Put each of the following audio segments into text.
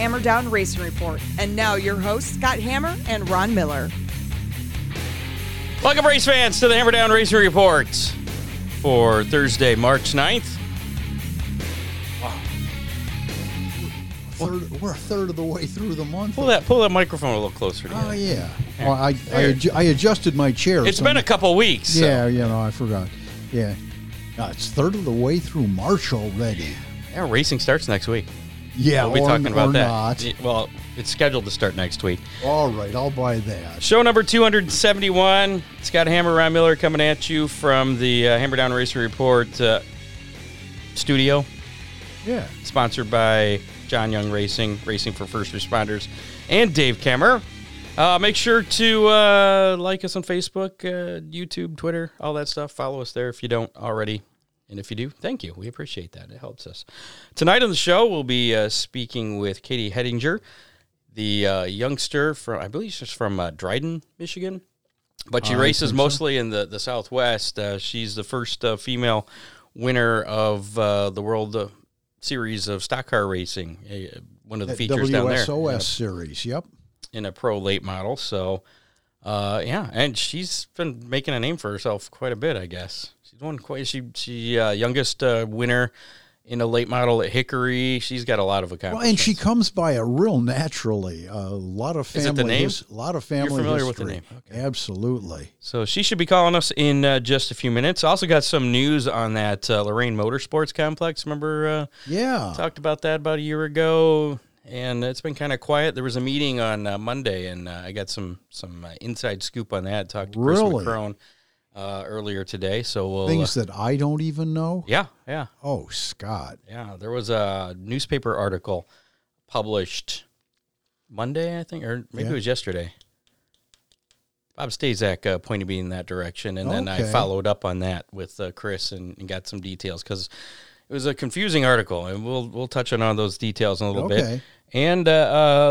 Hammer Down Racing Report. And now your hosts, Scott Hammer and Ron Miller. Welcome, race fans, to the Hammer Down Racing Report for Thursday, March 9th. Third, we're a third of the way through the month. Pull that pull that microphone a little closer. To Oh you. yeah. Well, I I, adju- I adjusted my chair. It's so- been a couple weeks. so- Yeah, you know, I forgot. Yeah. No, it's third of the way through March already. Yeah, racing starts next week. Yeah, We'll be or, talking about that. not. Well, it's scheduled to start next week. All right, I'll buy that. Show number 271. Scott Hammer, Ron Miller coming at you from the uh, Hammer Down Racing Report uh, studio, Yeah. sponsored by John Young Racing, Racing for First Responders, and Dave Kemmer. Uh, make sure to uh, like us on Facebook, uh, YouTube, Twitter, all that stuff. Follow us there if you don't already. And if you do, thank you. We appreciate that. It helps us. Tonight on the show, we'll be uh, speaking with Katie Hettinger, the uh, youngster from, I believe she's from uh, Dryden, Michigan. But she races so. mostly in the, the Southwest. Uh, she's the first uh, female winner of uh, the World uh, Series of Stock Car Racing, uh, one of the That features down there WSOS series. Yep. in a pro late model. So, uh, yeah, and she's been making a name for herself quite a bit, I guess. She's won quite. She she uh, youngest uh, winner in a late model at Hickory. She's got a lot of Well, accomplishments. and she comes by it real naturally. A lot of Is family. it the name? his- a lot of family. familiar with the history. name. Absolutely. So she should be calling us in uh, just a few minutes. Also got some news on that uh, Lorraine Motorsports Complex. Remember, uh, Yeah. talked about that about a year ago, and it's been kind of quiet. There was a meeting on uh, Monday, and uh, I got some some uh, inside scoop on that. Talked to Chris Really? McCrone uh, earlier today. So we'll Things uh, that I don't even know. yeah, yeah, Oh, Scott. yeah. There was a newspaper article published Monday, I think, or maybe Yeah. it was yesterday. Bob Stazak uh, pointed me in that direction, and then I followed up on that with uh, Chris and, and got some details because it was a confusing article, and we'll we'll touch on all those details in a little bit. And uh,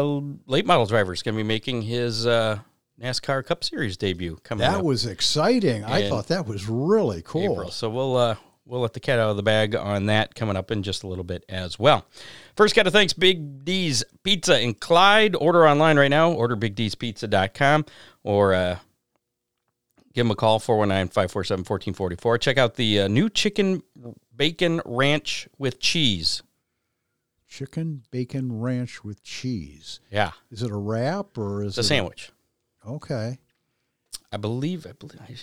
uh, late model driver is going to be making his uh, NASCAR Cup Series debut coming up. That up was exciting. I thought that was really cool. April. So we'll uh, we'll let the cat out of the bag on that coming up in just a little bit as well. First, got to thanks Big D's Pizza in Clyde. Order online right now. Order bigdspizza.com or uh, give them a call 419-547-1444. Check out the uh, new chicken bacon ranch with cheese. Chicken bacon ranch with cheese. Yeah, Is it a wrap or is it's a it sandwich. Okay. I believe I believe I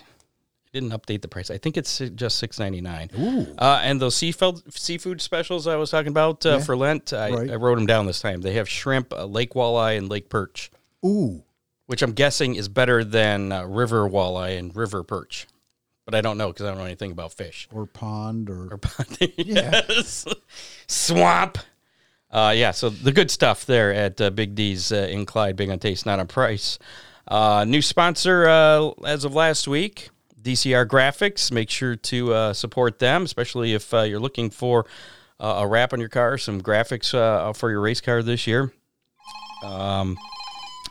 didn't update the price. I think it's just six ninety nine. Ooh. Uh, and those seafood seafood specials I was talking about uh, Yeah, for Lent, I, right. I wrote them down this time. They have shrimp, uh, lake walleye, and lake perch, Ooh. which I'm guessing is better than uh, river walleye and river perch. But I don't know because I don't know anything about fish. Or pond or, Or yes, swamp. Uh, yeah, so the good stuff there at uh, Big D's uh, in Clyde, big on taste, not on price. Uh, new sponsor uh, as of last week, DCR Graphics. Make sure to uh, support them, especially if uh, you're looking for uh, a wrap on your car, some graphics uh, for your race car this year. Um,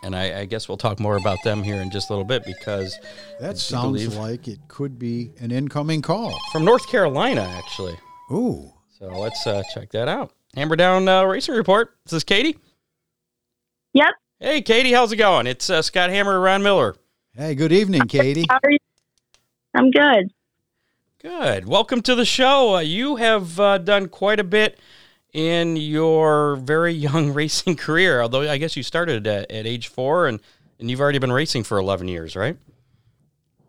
and I, I guess we'll talk more about them here in just a little bit because that sounds believe- like it could be an incoming call. from North Carolina, actually. Ooh. So let's uh, check that out. Hammer Down uh, Racing Report. This is Katie. Yep. Hey, Katie, how's it going? It's uh, Scott Hammer, Ron Miller. Hey, good evening, Katie. How are you? I'm good. Good. Welcome to the show. Uh, you have uh, done quite a bit in your very young racing career, although I guess you started at, at age four and, and you've already been racing for 11 years, right?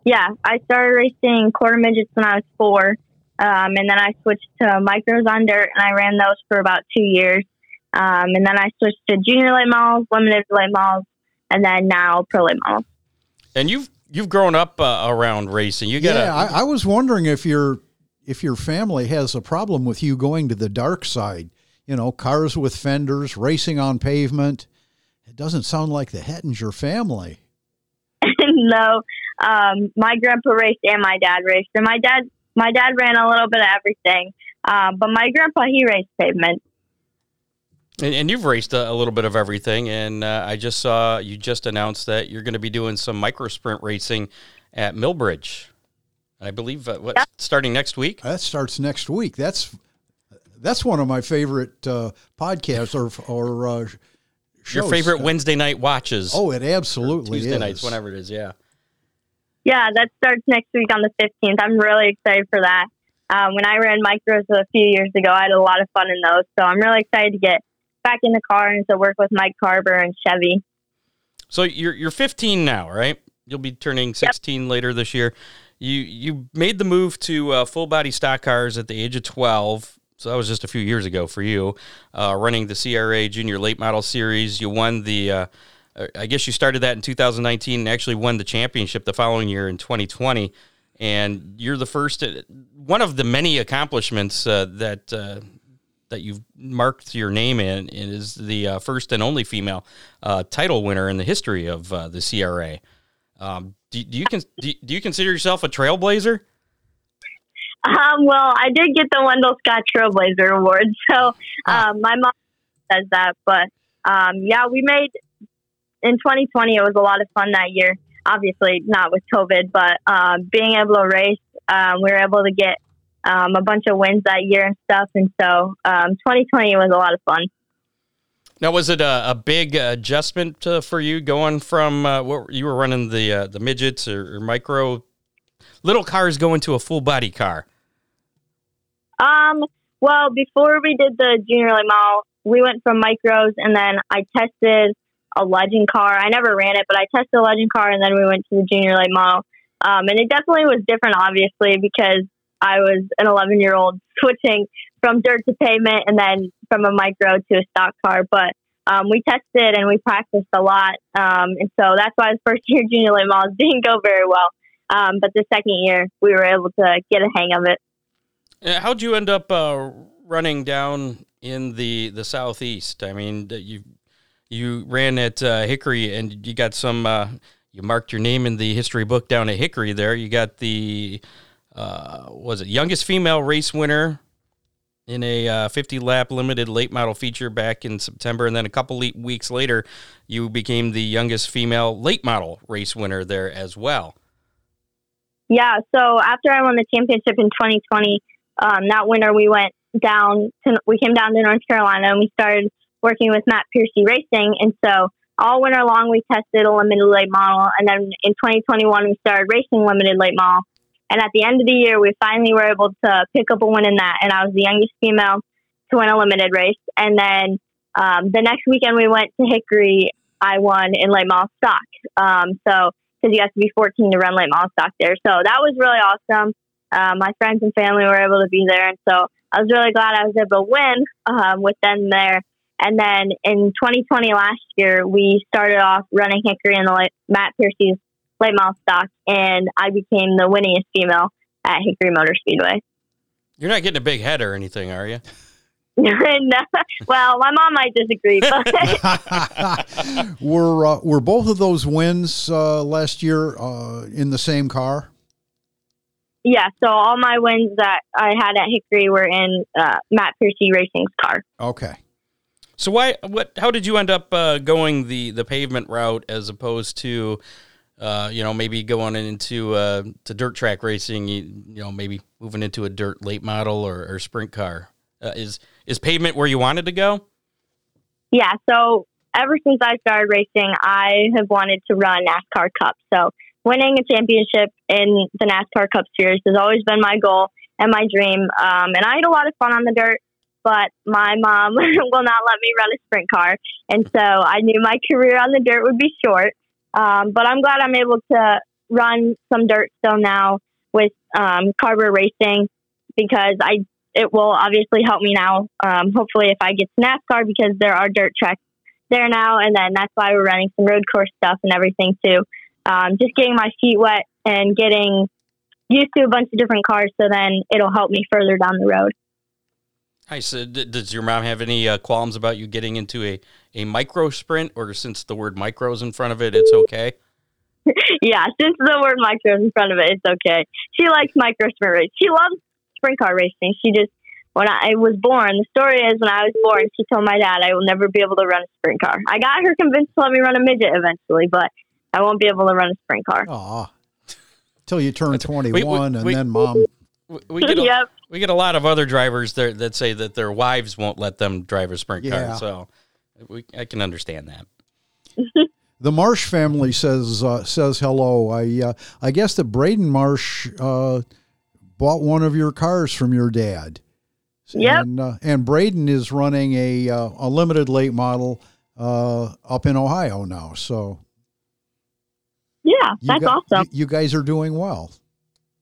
Yeah, I started racing quarter midgets when I was four, um, and then I switched to micros on dirt, and I ran those for about two years. Um, and then I switched to junior late models, limited late models, and then now pro late models. And you've you've grown up uh, around racing. You got yeah, a, I, I was wondering if your if your family has a problem with you going to the dark side. You know, cars with fenders, racing on pavement. It doesn't sound like the Hettinger family. no, um, my grandpa raced and my dad raced, and my dad my dad ran a little bit of everything. Um, but my grandpa he raced pavement. And, and you've raced a, a little bit of everything, and uh, I just saw you just announced that you're going to be doing some micro sprint racing at Millbridge. I believe uh, what starting next week. That starts next week. That's that's one of my favorite uh, podcasts or or uh, your favorite. Wednesday night watches. Oh, it absolutely Tuesday is. nights, whenever it is. Yeah. Yeah, that starts next week on the 15th. I'm really excited for that. Um, when I ran micros a few years ago, I had a lot of fun in those. So I'm really excited to get back in the car and to work with Mike Carver and Chevy. So you're you're 15 now, right? You'll be turning 16 later this year. You you made the move to uh, full body stock cars at the age of 12. So that was just a few years ago for you, uh, running the CRA Junior Late Model Series. You won the. Uh, I guess you started that in 2019 and actually won the championship the following year in 2020. And you're the first, one of the many accomplishments uh, that uh, that you've marked your name in is the uh, first and only female uh, title winner in the history of uh, the CRA. Um, do, do you con- do, do you consider yourself a trailblazer? Um, well, I did get the Wendell Scott Trailblazer Award. So um, my mom says that. But um, yeah, we made in 2020, it was a lot of fun that year. Obviously, not with COVID, but um, being able to race, um, we were able to get um, a bunch of wins that year and stuff. And so um, 2020 was a lot of fun. Now, was it a, a big adjustment uh, for you going from uh, what you were running the uh, the midgets or, or micro little cars going to a full body car? Um, well, before we did the junior late model, we went from micros and then I tested a legend car. I never ran it, but I tested a legend car and then we went to the junior late model. Um, and it definitely was different, obviously, because I was an 11 year old switching from dirt to pavement and then from a micro to a stock car. But um, we tested and we practiced a lot. Um, and so that's why the first year junior late models didn't go very well. Um, but the second year, we were able to get a hang of it. Uh, How'd you end up uh, running down in the the southeast? I mean, you you ran at uh, Hickory, and you got some. Uh, you marked your name in the history book down at Hickory. There, you got the uh, was it youngest female race winner in a uh, 50 lap limited late model feature back in September, and then a couple le- weeks later, you became the youngest female late model race winner there as well. Yeah, so after I won the championship in 2020, um, that winter we went down to we came down to North Carolina and we started working with Matt Piercy Racing, and so all winter long we tested a limited late model, and then in 2021 we started racing limited late model, and at the end of the year we finally were able to pick up a win in that, and I was the youngest female to win a limited race, and then um, the next weekend we went to Hickory, I won in late model stock, um, so because you have to be 14 to run late model stock there. So that was really awesome. Uh, my friends and family were able to be there, and so I was really glad I was able to win um, with them there. And then in 2020, last year, we started off running Hickory in the Matt Piercy's late model stock, and I became the winningest female at Hickory Motor Speedway. You're not getting a big head or anything, are you? and, well, my mom might disagree, but were uh, were both of those wins uh, last year uh, in the same car? yeah. So all my wins that I had at Hickory were in uh, Matt Piercy Racing's car. Okay. So why what how did you end up uh, going the the pavement route as opposed to uh, you know maybe going into uh, to dirt track racing you, you know maybe moving into a dirt late model or, or sprint car uh, is is pavement where you wanted to go Yeah, so ever since I started racing, I have wanted to run NASCAR Cup. So winning a championship in the NASCAR Cup Series has always been my goal and my dream. Um, and I had a lot of fun on the dirt, but my mom will not let me run a sprint car. And so I knew my career on the dirt would be short. Um, but I'm glad I'm able to run some dirt still now with um, Carver Racing because I it will obviously help me now. Um, hopefully, if I get to NASCAR, because there are dirt tracks there now, and then that's why we're running some road course stuff and everything too. Um, just getting my feet wet and getting used to a bunch of different cars, so then it'll help me further down the road. Hi, so d- does your mom have any uh, qualms about you getting into a, a micro sprint, or since the word micro is in front of it, it's okay? yeah, since the word micro is in front of it, it's okay. She likes micro sprint race. She loves sprint car racing. She just when I was born, the story is when I was born, she told my dad I will never be able to run a sprint car. I got her convinced to let me run a midget eventually, but I won't be able to run a sprint car. Aw. Till you turn we- 21, we- and we- then mom. We, we get a, Yep. We get a lot of other drivers there that say that their wives won't let them drive a sprint Yeah. car. So We, I can understand that. The Marsh family says uh, says hello. I uh, I guess that Braden Marsh uh, bought one of your cars from your dad. Yep. And, uh, and Braden is running a uh, a limited late model uh, up in Ohio now. So Yeah, you that's awesome. You, you guys are doing well.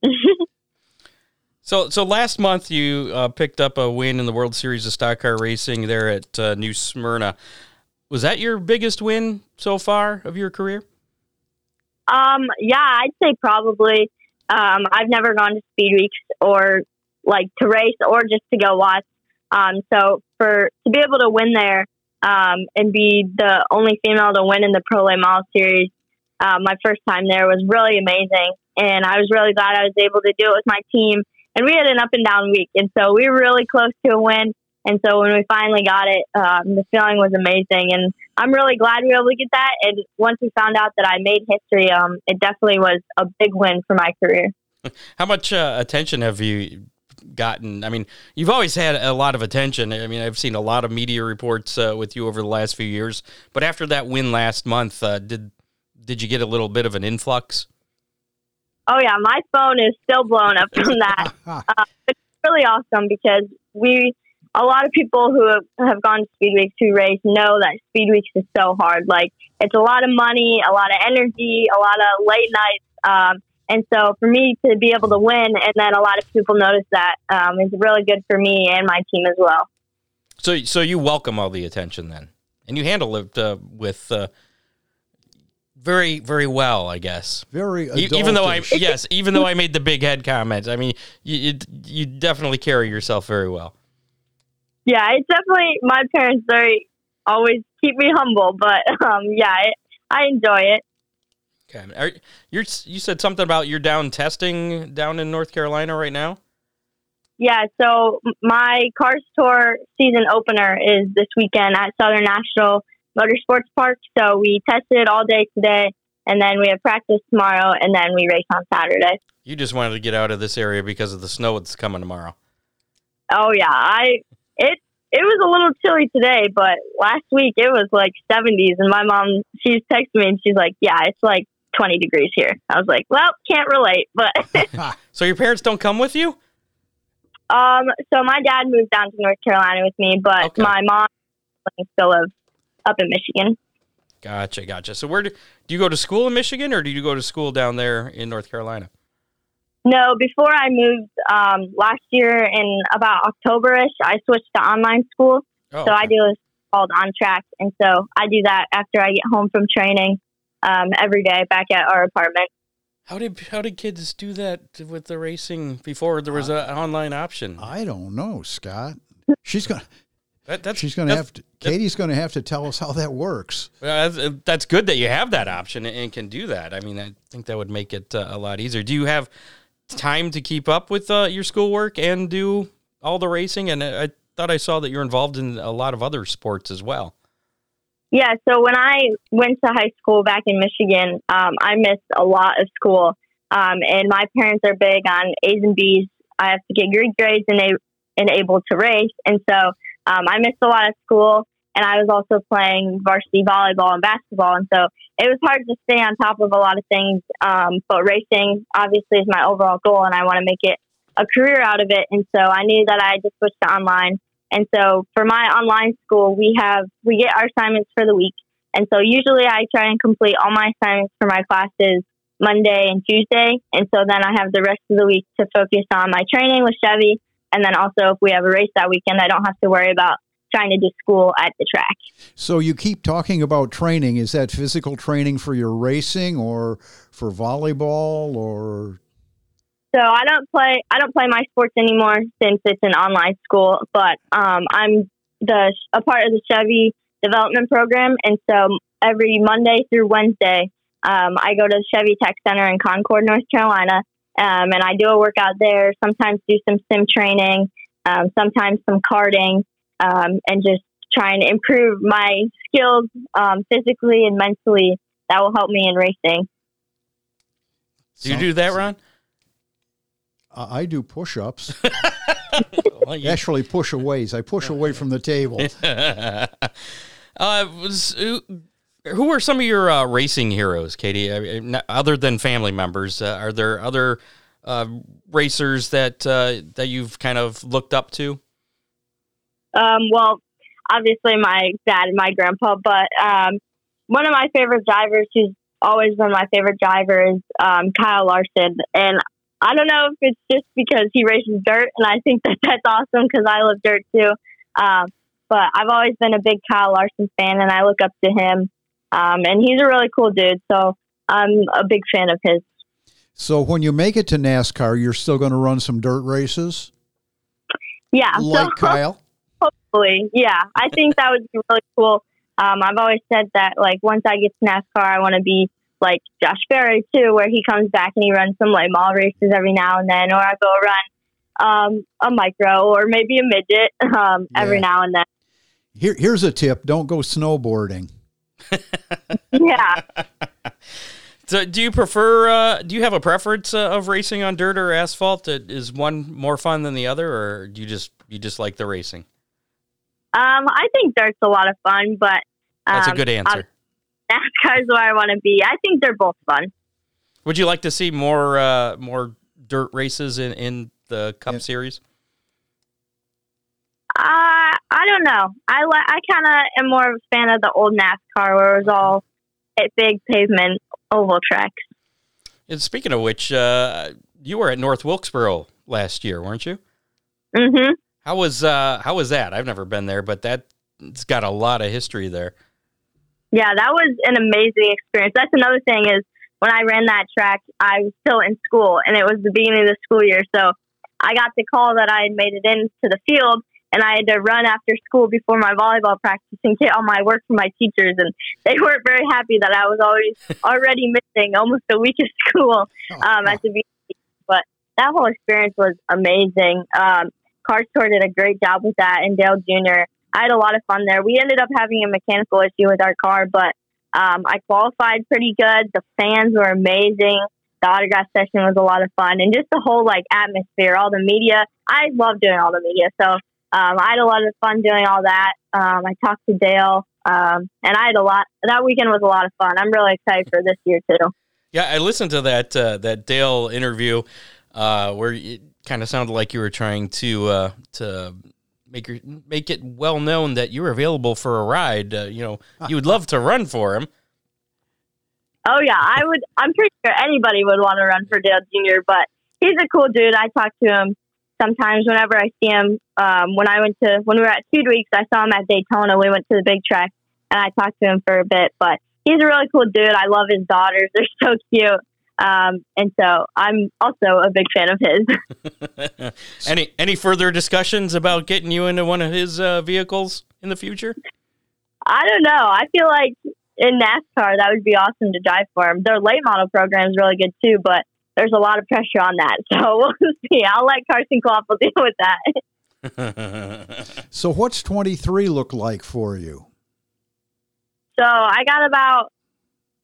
So, so last month you uh, picked up a win in the World Series of Stock Car Racing there at uh, New Smyrna. Was that your biggest win so far of your career? Um, yeah, I'd say probably. Um, I've never gone to speed weeks or like to race or just to go watch. Um, so for to be able to win there um, and be the only female to win in the Pro Late Model Series, uh, my first time there was really amazing, and I was really glad I was able to do it with my team. And we had an up and down week, and so we were really close to a win. And so when we finally got it, um, the feeling was amazing, and I'm really glad we were able to get that. And once we found out that I made history, um, it definitely was a big win for my career. How much uh, attention have you gotten? I mean, you've always had a lot of attention. I mean, I've seen a lot of media reports uh, with you over the last few years. But after that win last month, uh, did did you get a little bit of an influx? Oh yeah, my phone is still blown up from that. uh, it's really awesome because we, a lot of people who have, have gone to speed weeks who race know that speed weeks is so hard. Like it's a lot of money, a lot of energy, a lot of late nights. Um, and so for me to be able to win, and then a lot of people notice that um, is really good for me and my team as well. So, so you welcome all the attention then, and you handle it uh, with uh, very, very well, I guess. Very E- even though I yes, even though I made the big head comment, I mean, you you, you definitely carry yourself very well. Yeah, it's definitely my parents. They always keep me humble, but um, yeah, I, I enjoy it. Okay, Are, you're you said something about you're down testing down in North Carolina right now. Yeah, so my Cars Tour season opener is this weekend at Southern National Motorsports Park. So we tested all day today, and then we have practice tomorrow, and then we race on Saturday. You just wanted to get out of this area because of the snow that's coming tomorrow. Oh yeah, I it it was a little chilly today, but last week it was like 70s, and my mom she's texting me and she's like, "Yeah, it's like 20 degrees here." I was like, "Well, can't relate," but So your parents don't come with you? um, so my dad moved down to North Carolina with me, but Okay. my mom still lives up in Michigan. Gotcha, gotcha. So where do, do you go to school in Michigan, or do you go to school down there in North Carolina? No, before I moved um, last year in about Octoberish, I switched to online school. Oh, So I do a called On Track, and so I do that after I get home from training um, every day back at our apartment. How did how did kids do that with the racing before there was a- an online option? I don't know, Scott. She's gonna That, that's she's gonna have to. Katie's gonna have to tell us how that works. Well, that's, that's good that you have that option and can do that. I mean, I think that would make it uh, a lot easier. Do you have time to keep up with uh, your schoolwork and do all the racing? And I, I thought I saw that you're involved in a lot of other sports as well. Yeah, so when I went to high school back in Michigan, um, I missed a lot of school. Um, and my parents are big on A's and B's. I have to get good grades and, a- and able to race. And so um, I missed a lot of school. And I was also playing varsity volleyball and basketball. And so it was hard to stay on top of a lot of things. Um, but racing obviously is my overall goal, and I want to make it a career out of it. And so I knew that I just switched to online. And so for my online school, we have we get our assignments for the week. And so usually I try and complete all my assignments for my classes Monday and Tuesday. And so then I have the rest of the week to focus on my training with Chevy. And then also if we have a race that weekend, I don't have to worry about trying to do school at the track. So you keep talking about training. Is that physical training for your racing or for volleyball or So I don't play I don't play my sports anymore since it's an online school, but um, I'm the a part of the Chevy development program, and so every Monday through Wednesday, um, I go to the Chevy Tech Center in Concord, North Carolina, um, and I do a workout there. Sometimes do some sim training, um, sometimes some karting, um, and just trying to improve my skills um, physically and mentally. That will help me in racing. Do you do that, Ron? I I do push-ups. Well, you- Actually, push aways. I push away from the table. Uh, was, who, are some of your uh, racing heroes, Katie? I mean, other than family members, uh, are there other uh, racers that uh, that you've kind of looked up to? Um, well, obviously my dad and my grandpa, but um, one of my favorite drivers, who's always been my favorite driver, is um, Kyle Larson. And I don't know if it's just because he races dirt, and I think that that's awesome because I love dirt too. Um, but I've always been a big Kyle Larson fan, and I look up to him. Um, and he's a really cool dude, so I'm a big fan of his. So when you make it to NASCAR, you're still going to run some dirt races, Yeah, like so Kyle. hopefully, yeah, I think that would be really cool. Um, I've always said that, like, once I get to NASCAR, I want to be like Josh Berry too, where he comes back and he runs some late mall races every now and then, or I go run um, a micro or maybe a midget um, every now and then. Here, here's a tip: don't go snowboarding. Yeah. So, do you prefer? Uh, do you have a preference uh, of racing on dirt or asphalt? Is one more fun than the other, or do you just you just like the racing? Um, I think dirt's a lot of fun, but um, That's a good answer. NASCAR's where I want to be. I think they're both fun. Would you like to see more uh, more dirt races in, in the Cup Yeah. Series? Uh, I don't know. I li- I kind of am more of a fan of the old NASCAR where it was all at big pavement oval tracks. And speaking of which, uh, you were at North Wilkesboro last year, weren't you? hmm How was uh, how was that? I've never been there, but that it's got a lot of history there. Yeah, that was an amazing experience. That's another thing is when I ran that track, I was still in school and it was the beginning of the school year. So I got the call that I had made it into the field and I had to run after school before my volleyball practice and get all my work from my teachers. And they weren't very happy that I was always already missing almost a week of school um, at the beginning. But that whole experience was amazing. Um, did a great job with that and Dale Jr. I had a lot of fun there. We ended up having a mechanical issue with our car, but um, I qualified pretty good. The fans were amazing. The autograph session was a lot of fun, and just the whole like atmosphere, all the media. I love doing all the media, so um, I had a lot of fun doing all that. Um, I talked to Dale, um, and I had a lot. That weekend was a lot of fun. I'm really excited for this year too. Yeah, I listened to that uh, that Dale interview uh, where it kind of sounded like you were trying to uh, to make your make it well known that you're available for a ride. Uh, you know, you would love to run for him. Oh yeah, I would. I'm pretty sure anybody would want to run for Dale Jr. But he's a cool dude. I talked to him sometimes whenever I see him. Um, when I went to when we were at Speed Weeks, I saw him at Daytona. We went to the big track, and I talked to him for a bit. But he's a really cool dude. I love his daughters. They're so cute. Um, and so I'm also a big fan of his. any any further discussions about getting you into one of his uh, vehicles in the future? I don't know. I feel like in NASCAR that would be awesome to drive for him. Their late model program is really good too, but there's a lot of pressure on that. So we'll see. I'll let Carson Kvapil deal with that. So what's 23 look like for you? So I got about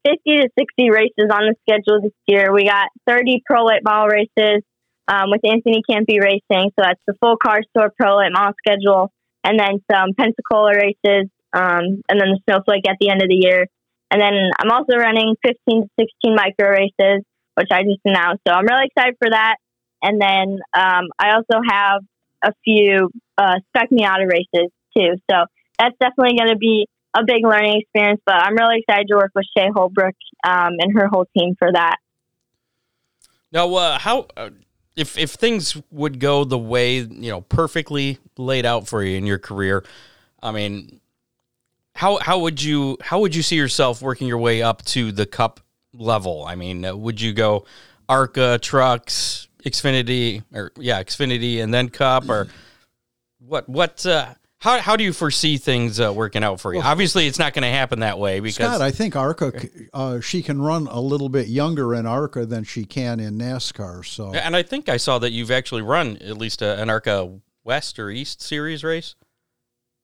50 to 60 races on the schedule this year. We got 30 pro late model races um, with Anthony Campi Racing. So that's the full Cars Tour pro late model schedule. And then some Pensacola races um, and then the Snowflake at the end of the year. And then I'm also running 15 to 16 micro races, which I just announced. So I'm really excited for that. And then um, I also have a few uh, Spec Miata races too. So that's definitely going to be a big learning experience, but I'm really excited to work with Shea Holbrook um, and her whole team for that. Now, uh, how uh, if if things would go the way you know perfectly laid out for you in your career? I mean, how how would you how would you see yourself working your way up to the Cup level? I mean, uh, would you go Arca trucks, Xfinity, or yeah, Xfinity, and then Cup, or what? What? Uh, how how do you foresee things uh, working out for you? Obviously, it's not going to happen that way because Scott, I think Arca, uh, she can run a little bit younger in Arca than she can in NASCAR. So And I think I saw that you've actually run at least a, an ARCA West or East series race.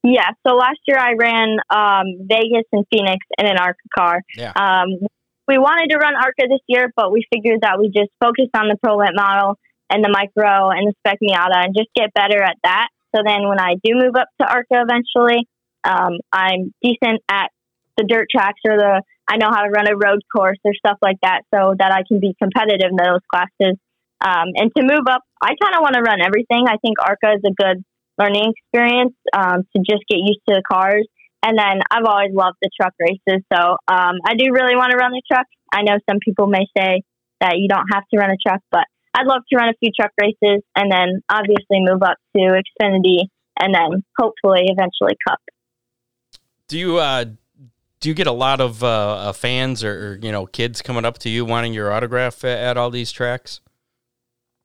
Yeah, so last year I ran um, Vegas and Phoenix in an ARCA car. Yeah. Um, we wanted to run ARCA this year, but we figured that we just focus on the Pro Late model and the Micro and the Spec Miata and just get better at that. So then when I do move up to ARCA eventually, um, I'm decent at the dirt tracks or the I know how to run a road course or stuff like that, so that I can be competitive in those classes. Um, and to move up, I kind of want to run everything. I think ARCA is a good learning experience um, to just get used to the cars. And then I've always loved the truck races, so um, I do really want to run the truck. I know some people may say that you don't have to run a truck, but I'd love to run a few truck races and then obviously move up to Xfinity and then hopefully eventually Cup. Do you uh, do you get a lot of uh, fans or, or, you know kids coming up to you wanting your autograph at, at all these tracks?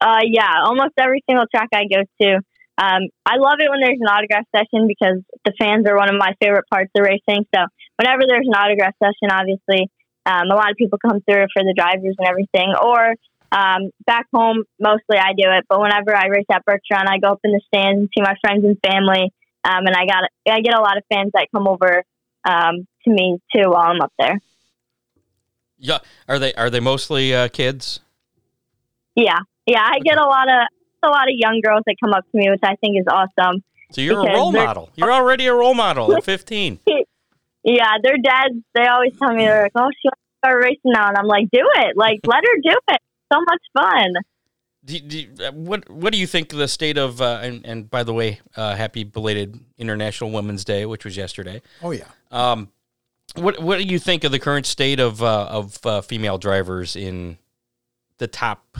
Uh, yeah, almost every single track I go to. Um, I love it when there's an autograph session because the fans are one of my favorite parts of racing. So whenever there's an autograph session, obviously um, a lot of people come through for the drivers and everything. Or um, back home, mostly I do it. But whenever I race at Bertrand, I go up in the stands and see my friends and family. Um, and I got I get a lot of fans that come over um, to me too while I'm up there. Yeah, are they are they mostly uh, kids? Yeah, yeah, I get a lot of a lot of young girls that come up to me, which I think is awesome. So you're a role model. You're already a role model at 15. yeah, their dads. They always tell me they're like, "Oh, she wants to start racing now," and I'm like, "Do it! Like, let her do it. So much fun." Do, do, uh, what What do you think of the state of? Uh, and, and by the way, uh, happy belated International Women's Day, which was yesterday. Oh yeah. Um, what What do you think of the current state of uh, of uh, female drivers in the top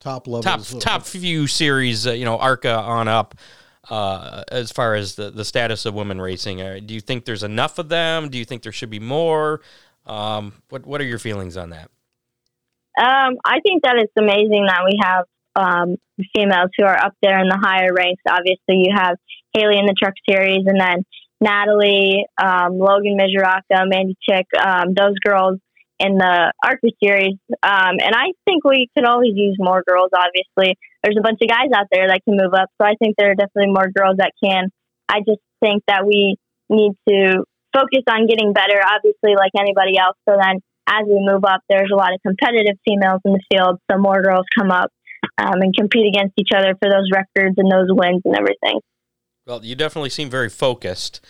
top levels top top few series? Uh, you know, ARCA on up. Uh, as far as the, the status of women racing, uh, do you think there's enough of them? Do you think there should be more? Um, what What are your feelings on that? Um, I think that it's amazing that we have um, females who are up there in the higher ranks. Obviously, you have Hailie in the Truck Series, and then Natalie, um, Logan Misuraca, Mandy Chick, um, those girls in the ARCA series. Um, and I think we could always use more girls, obviously. There's a bunch of guys out there that can move up. So I think there are definitely more girls that can. I just think that we need to focus on getting better, obviously, like anybody else. So then as we move up, there's a lot of competitive females in the field. So more girls come up um, and compete against each other for those records and those wins and everything. Well, you definitely seem very focused.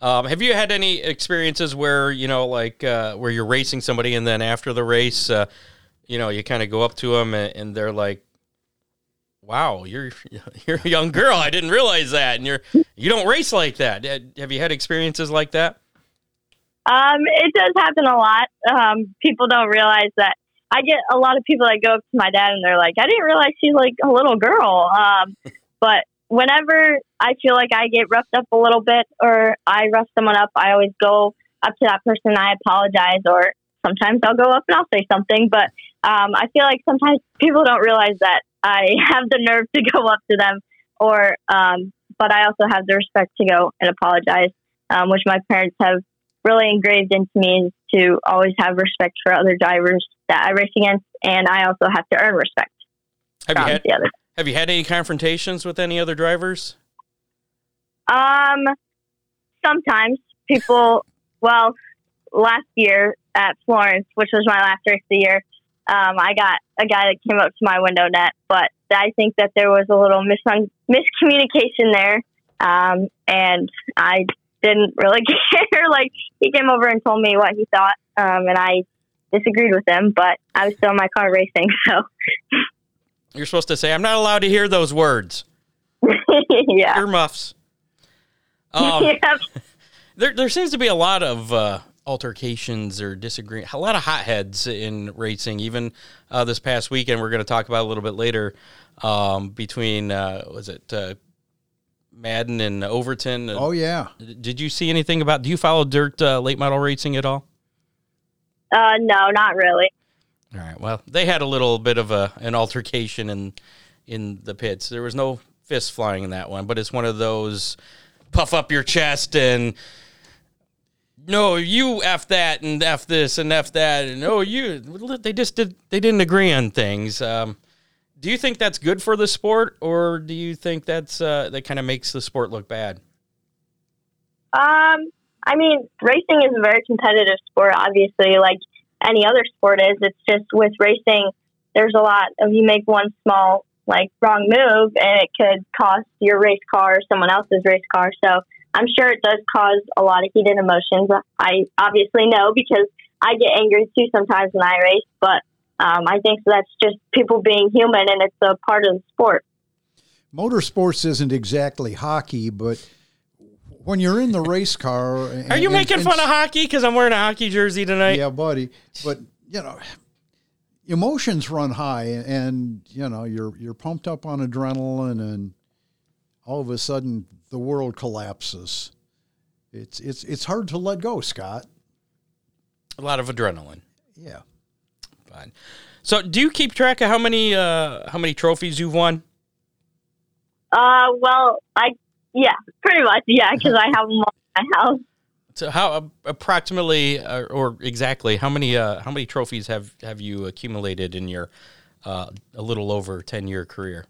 Um, have you had any experiences where you know, like uh, where you're racing somebody, and then after the race, uh, you know, you kind of go up to them and, and, they're like, "Wow, you're you're a young girl. I didn't realize that, and you're you don't race like that." Have you had experiences like that? Um, it does happen a lot. Um, people don't realize that. I get a lot of people that go up to my dad and they're like, "I didn't realize she's like a little girl." Um, but whenever I feel like I get roughed up a little bit or I rough someone up, I always go up to that person and I apologize or sometimes I'll go up and I'll say something. But um, I feel like sometimes people don't realize that I have the nerve to go up to them or, um, but I also have the respect to go and apologize, um, which my parents have really engraved into me is to always have respect for other drivers that I race against. And I also have to earn respect. Have you had, the other. Have you had any confrontations with any other drivers? Um, sometimes people. Well, last year at Florence, which was my last race of the year, um, I got a guy that came up to my window net, but I think that there was a little mis- miscommunication there, um, and I didn't really care. like he came over and told me what he thought, um, and I disagreed with him, but I was still in my car racing, so. You're supposed to say, I'm not allowed to hear those words. yeah. Earmuffs. Um, yep. there, there seems to be a lot of uh, altercations or disagreement, a lot of hotheads in racing. Even uh, this past weekend, we're going to talk about a little bit later um, between, uh, was it uh, Madden and Overton? Oh, yeah. Did you see anything about, do you follow dirt uh, late model racing at all? Uh, no, not really. All right. Well, they had a little bit of a an altercation in in the pits. There was no fists flying in that one, but it's one of those puff up your chest and no, you f that and f this and f that and oh you they just did they didn't agree on things. Um, do you think that's good for the sport, or do you think that's uh, that kind of makes the sport look bad? Um, I mean, racing is a very competitive sport. Obviously, like any other sport is. It's just with racing, there's a lot of you make one small like wrong move and it could cost your race car or someone else's race car. So I'm sure it does cause a lot of heated emotions. I obviously know because I get angry too sometimes when I race, but um, I think that's just people being human and it's a part of the sport. Motorsports isn't exactly hockey, but when you're in the race car, and, Are you and- making and- fun of hockey because I'm wearing a hockey jersey tonight? Yeah, buddy. But you know, emotions run high, and you know you're you're pumped up on adrenaline, and all of a sudden the world collapses. It's it's it's hard to let go, Scott. A lot of adrenaline. Yeah. Fine. So, do you keep track of how many uh, how many trophies you've won? Uh, well, I yeah, pretty much yeah, because I have them all in my house. So, how uh, approximately uh, or exactly how many uh, how many trophies have have you accumulated in your uh, a little over ten year career?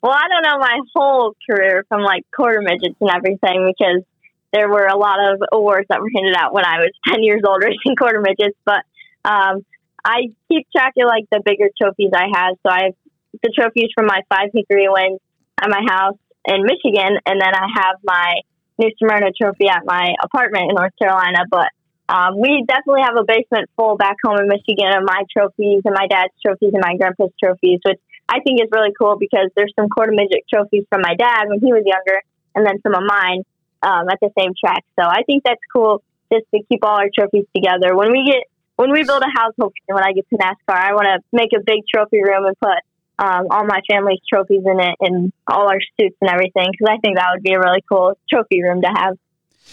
Well, I don't know my whole career from like quarter midgets and everything because there were a lot of awards that were handed out when I was 10 years old racing quarter midgets. But um, I keep track of like the bigger trophies I have. So I have the trophies from my five hickory wins at my house in Michigan. And then I have my New Smyrna trophy at my apartment in North Carolina. But um, we definitely have a basement full back home in Michigan of my trophies and my dad's trophies and my grandpa's trophies, which I think is really cool because there's some quarter midget trophies from my dad when he was younger, and then some of mine um, at the same track. So I think that's cool just to keep all our trophies together. When we get when we build a house, hopefully when I get to NASCAR, I want to make a big trophy room and put um, all my family's trophies in it and all our suits and everything because I think that would be a really cool trophy room to have.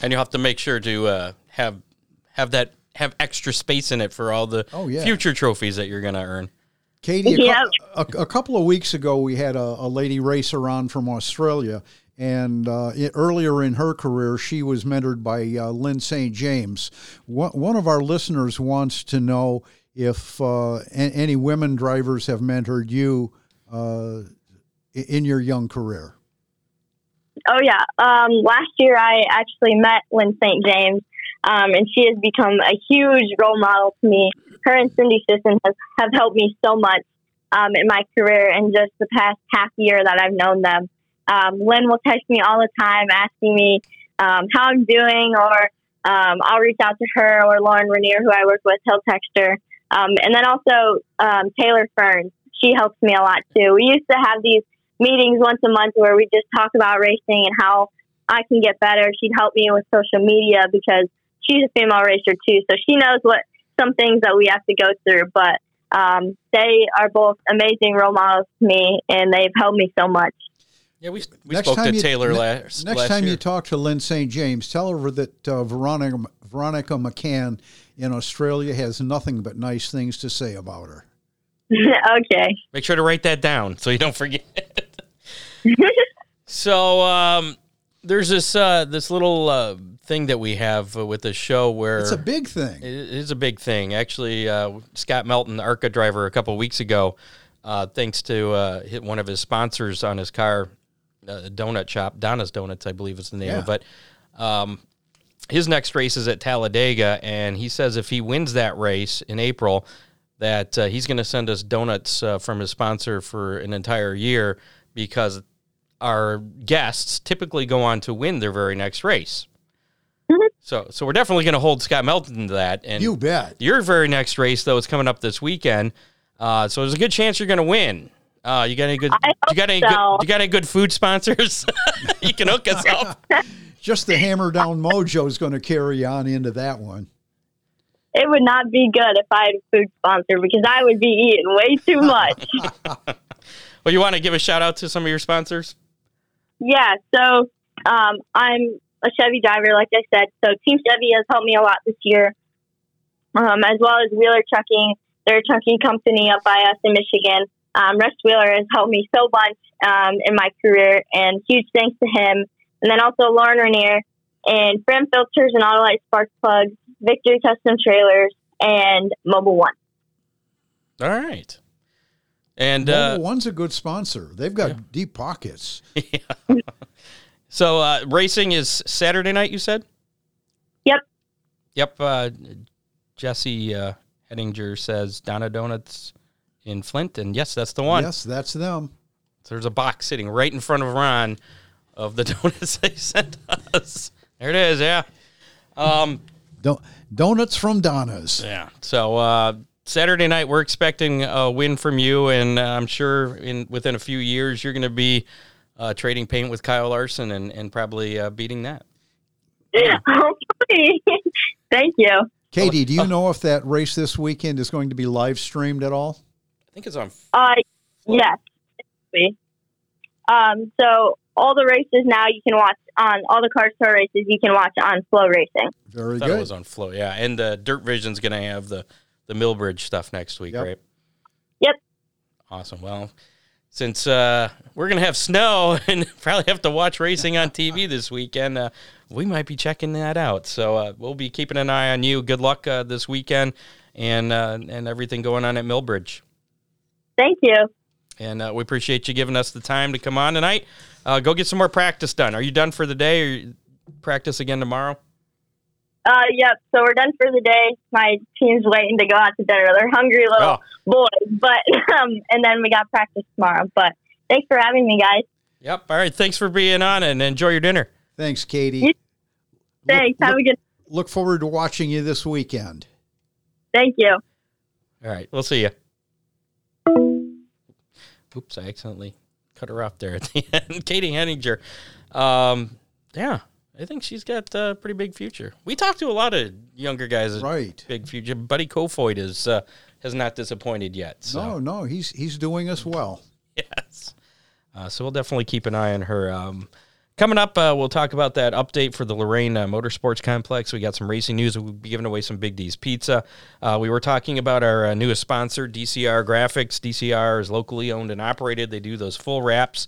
And you'll have to make sure to uh, have have that have extra space in it for all the Oh, yeah. future trophies that you're going to earn. Katie, a, Yep. cou- a, a couple of weeks ago, we had a, a lady racer on from Australia, and uh, it, earlier in her career, she was mentored by uh, Lyn St. James. One, one of our listeners wants to know if uh, any women drivers have mentored you uh, in your young career. Oh yeah. Um, last year I actually met Lyn St. James, um, and she has become a huge role model to me. Her and Cindy Sisson have helped me so much um, in my career in just the past half year that I've known them. Um, Lyn will text me all the time, asking me um, how I'm doing, or um, I'll reach out to her or Lauren Rainier, who I work with. He'll text her, um, and then also um, Taylor Ferns. She helps me a lot too. We used to have these meetings once a month where we just talk about racing and how I can get better. She'd help me with social media because she's a female racer too, so she knows what some things that we have to go through. But um, they are both amazing role models to me, and they've helped me so much. Yeah, we, we Next spoke to time you- Taylor ne- last Next last time year. you talk to Lyn St. James, tell her that uh, Veronica Veronica McCann in Australia has nothing but nice things to say about her. okay. Make sure to write that down so you don't forget. so um, there's this uh, this little uh, thing that we have uh, with the show where It's a big thing. it is a big thing. Actually, uh, Scott Melton, the ARCA driver, a couple of weeks ago, uh, thanks to uh, hit one of his sponsors on his car, uh, donut shop, Donna's Donuts, I believe is the name of it. Um, his next race is at Talladega, and he says if he wins that race in April, that uh, he's going to send us donuts uh, from his sponsor for an entire year because our guests typically go on to win their very next race. So, so we're definitely going to hold Scott Melton to that. And You bet. your very next race, though, is coming up this weekend. Uh, so there's a good chance you're going to win. Uh, you got any good? I you got any hope good? You got any good food sponsors? you can hook us up. Just the hammer down mojo is going to carry you on into that one. It would not be good if I had a food sponsor because I would be eating way too much. Well, you want to give a shout out to some of your sponsors? Yeah, so um, I'm a Chevy driver, like I said. So Team Chevy has helped me a lot this year, um, as well as Wheeler Trucking. They're a trucking company up by us in Michigan. Um, Russ Wheeler has helped me so much um, in my career, and huge thanks to him. And then also Lauren Rainier and Fram Filters and Autolite Spark Plugs, Victory Custom Trailers, and Mobil One. All right. And Mobil uh, One's a good sponsor. They've got deep pockets. yeah. so uh, racing is Saturday night. You said. Yep. Yep. Uh, Jesse uh, Hettinger says Donna Donuts in Flint, and yes, that's the one. Yes, that's them. So there's a box sitting right in front of Ron of the donuts they sent us. There it is. Yeah. Um, Don- donuts from Donna's. yeah. So uh, Saturday night, we're expecting a win from you, and uh, I'm sure in within a few years you're going to be uh, trading paint with Kyle Larson and and probably uh, beating that. Hopefully. Thank you. Katie, do you know if that race this weekend is going to be live streamed at all? I think it's on. Uh, yes. Um, so all the races now you can watch on all the Cars Tour races you can watch on FloRacing. Very I thought it was on Flo. Yeah, and uh, Dirt Vision's going to have the the Millbridge stuff next week, Yep. right? Yep. Awesome. Well, since uh, we're going to have snow and probably have to watch racing on TV this weekend, uh, we might be checking that out. So uh, we'll be keeping an eye on you. Good luck uh, this weekend and uh, and everything going on at Millbridge. Thank you. And uh, we appreciate you giving us the time to come on tonight. Uh, go get some more practice done. Are you done for the day or practice again tomorrow? Uh, yep. So we're done for the day. My team's waiting to go out to dinner. They're hungry little Oh. boys, but um, and then we got practice tomorrow. But thanks for having me, guys. Yep. All right. Thanks for being on and enjoy your dinner. Thanks, Katie. You- Thanks. Look, Have a good. look forward to watching you this weekend. Thank you. All right. We'll see you. Oops. I accidentally cut her off there at the end. Katie Hettinger. Um, yeah. I think she's got a pretty big future. We talked to a lot of younger guys. Right. Big future. Buddy Kofoid is uh, has not disappointed yet. So. No, no, he's he's doing us well. Yes. Uh, so we'll definitely keep an eye on her. Um, coming up, uh, we'll talk about that update for the Lorain uh, Motorsports Complex. We got some racing news. We'll be giving away some Big D's Pizza. Uh, we were talking about our uh, newest sponsor, DCR Graphics. DCR is locally owned and operated. They do those full wraps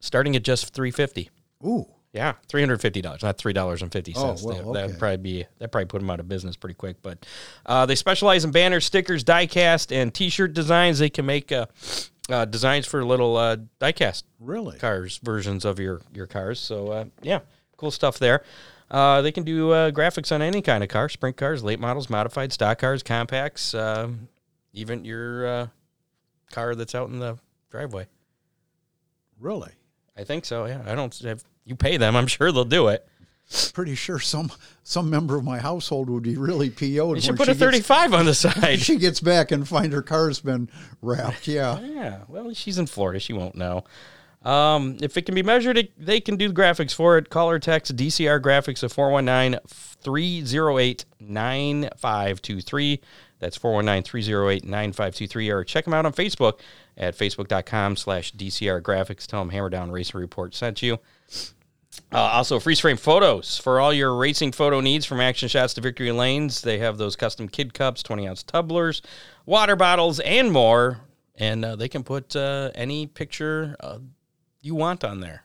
starting at just three fifty. Ooh, Yeah, three hundred fifty dollars, not three dollars and fifty cents. Oh, well, that, would probably be that probably put them out of business pretty quick. But uh, they specialize in banners, stickers, diecast, and T-shirt designs. They can make uh, designs for little uh, diecast really? cars versions of your your cars. So uh, yeah, cool stuff there. Uh, they can do uh, graphics on any kind of car: sprint cars, late models, modified, stock cars, compacts, um, even your uh, car that's out in the driveway. Really? I think so. Yeah, I don't. If you pay them, I'm sure they'll do it. Pretty sure some some member of my household would be really PO'd. You should put a gets- 35 on the side. she gets back and find her car's been wrapped. Yeah. yeah, well, she's in Florida. She won't know. Um, if it can be measured, it, they can do the graphics for it. Call or text DCR Graphics at 419 308 9523. That's 419 308 9523. Or check them out on Facebook at facebook.com slash DCR Graphics. Tell them Hammer Down Racing Report sent you. Uh, also, freeze frame photos for all your racing photo needs from action shots to victory lanes. They have those custom kid cups, 20 ounce tumblers, water bottles, and more. And uh, they can put uh, any picture uh, you want on there.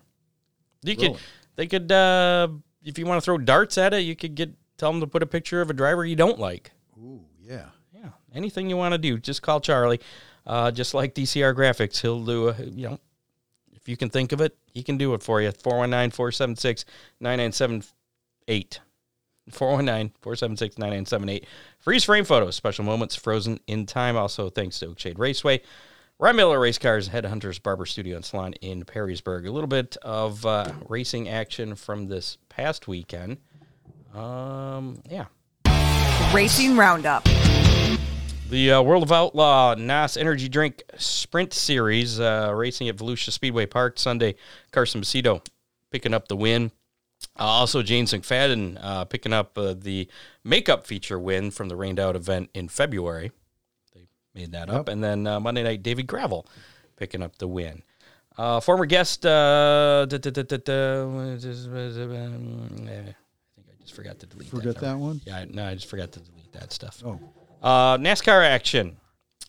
You could, they could, uh, if you want to throw darts at it, you could get tell them to put a picture of a driver you don't like. Ooh, yeah. Yeah, anything you want to do, just call Charlie. Uh, just like DCR Graphics, he'll do. A, you know, you can think of it, he can do it for you. 419-476-9978. 419-476-9978. Freeze frame photos, special moments frozen in time. Also, thanks to Oakshade Raceway. Ryan Miller Race Cars, Headhunters Barber Studio and Salon in Perrysburg. A little bit of uh, racing action from this past weekend. Um, yeah. Racing Roundup. The uh, World of Outlaw NOS Energy Drink Sprint Series uh, racing at Volusia Speedway Park Sunday. Carson Macedo picking up the win. Uh, also, James McFadden uh, picking up uh, the makeup feature win from the rained out event in February. They made that up. And then uh, Monday night, David Gravel picking up the win. Uh, former guest, uh, I think I just forgot to delete Forget that. that one? Yeah, I- no, I just forgot to delete that stuff. Oh, Uh, NASCAR action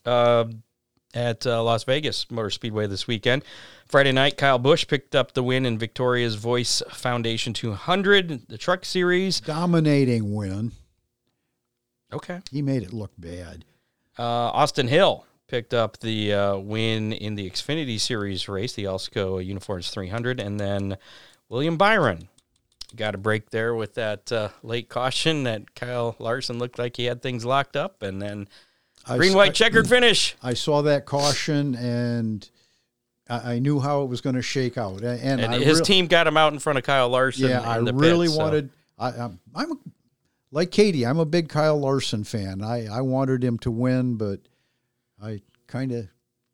uh, at uh, Las Vegas Motor Speedway this weekend. Friday night, Kyle Busch picked up the win in Victoria's Voice Foundation 200, the Truck Series. dominating win. Okay. He made it look bad. Uh, Austin Hill picked up the uh, win in the Xfinity Series race, the Alsco Uniforms 300, and then William Byron got a break there with that uh, late caution that Kyle Larson looked like he had things locked up, and then I green white I- checkered finish. I saw that caution and I, I knew how it was going to shake out, and, And his real- team got him out in front of Kyle Larson. Yeah, I really pit, so- wanted. I, I'm, I'm a, like Katie. I'm a big Kyle Larson fan. I, I wanted him to win, but I kind of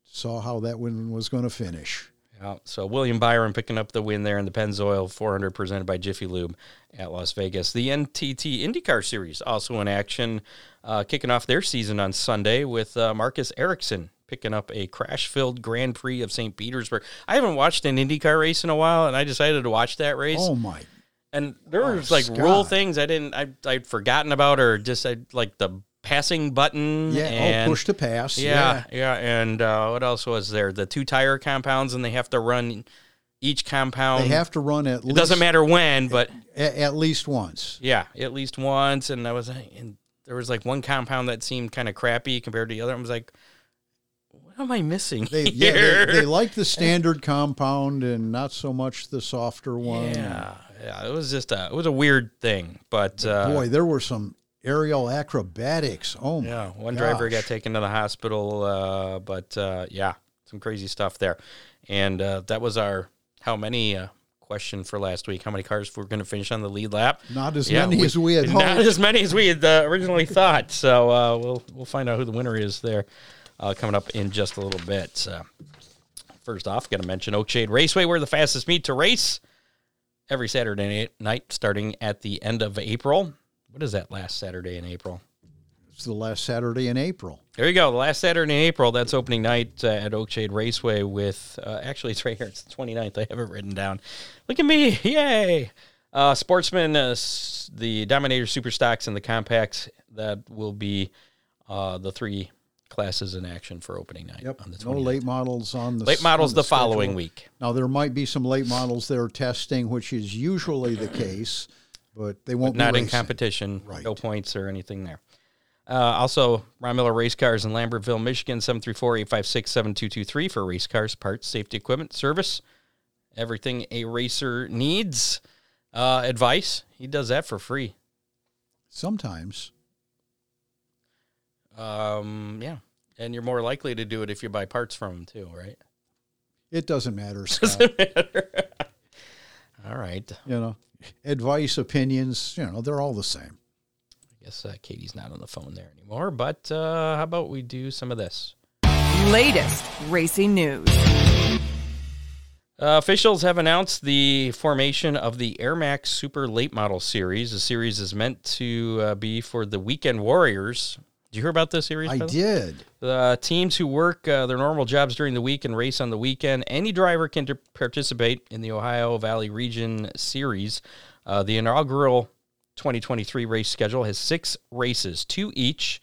saw how that one was going to finish. Yeah, so William Byron picking up the win there in the Pennzoil 400 presented by Jiffy Lube at Las Vegas. The NTT IndyCar Series also in action, uh, kicking off their season on Sunday with uh, Marcus Ericsson picking up a crash-filled Grand Prix of St. Petersburg. I haven't watched an IndyCar race in a while, and I decided to watch that race. Oh my! and there oh, was like Scott. rule things I didn't, I I'd forgotten about, or just I like the passing button. Yeah, and, oh, push to pass. yeah, yeah, and uh, what else was there? The two tire compounds, and they have to run each compound. they have to run at It least. doesn't matter when, but a- at least once. yeah, at least once. And I was, and there was like one compound that seemed kind of crappy compared to the other. I was like, what am I missing They yeah, here? they, they like the standard compound and not so much the softer one. yeah, yeah, it was just a, it was a weird thing, but uh, Boy, there were some aerial acrobatics. Oh my! Yeah, one driver got taken to the hospital, uh, but uh, yeah, some crazy stuff there. And uh, that was our how many uh, question for last week. How many cars were going to finish on the lead lap? Not as Yeah, many as we had Not hoped. as many as we had uh, originally thought. So uh, we'll we'll find out who the winner is there uh, coming up in just a little bit. So first off, got to mention Oakshade Raceway. We're the fastest meet to race every Saturday night, starting at the end of April. What is that last Saturday in April? It's the last Saturday in April. There you go. The last Saturday in April, that's opening night uh, at Oakshade Raceway with, uh, actually, it's right here. It's the 29th. I have it written down. Look at me. Yay. Uh, Sportsman, uh, the Dominator Super Stocks, and the Compacts. That will be uh, the three classes in action for opening night Yep. on the 29th. No late models on the Late models on the, following week. Now there might be some late models they're testing, which is usually the case, but they won't Not be in competition. Right. No points or anything there. Uh, also, Ron Miller Race Cars in Lambertville, Michigan, 734-856-7223 for race cars, parts, safety equipment, service, everything a racer needs. Uh, advice, he does that for free. Sometimes. Um, yeah. And you're more likely to do it if you buy parts from him too, right? It doesn't matter, Scott. Doesn't matter. All right. you know, advice, opinions, you know, they're all the same. I guess uh, Katie's not on the phone there anymore, but uh, how about we do some of this? Latest racing news. Uh, officials have announced the formation of the Air Max Super Late Model Series. The series is meant to uh, be for the Weekend Warriors. Did you hear about this series? I by the way? did. The teams who work uh, their normal jobs during the week and race on the weekend. Any driver can participate in the Ohio Valley Region Series. Uh, the inaugural 2023 race schedule has six races, two each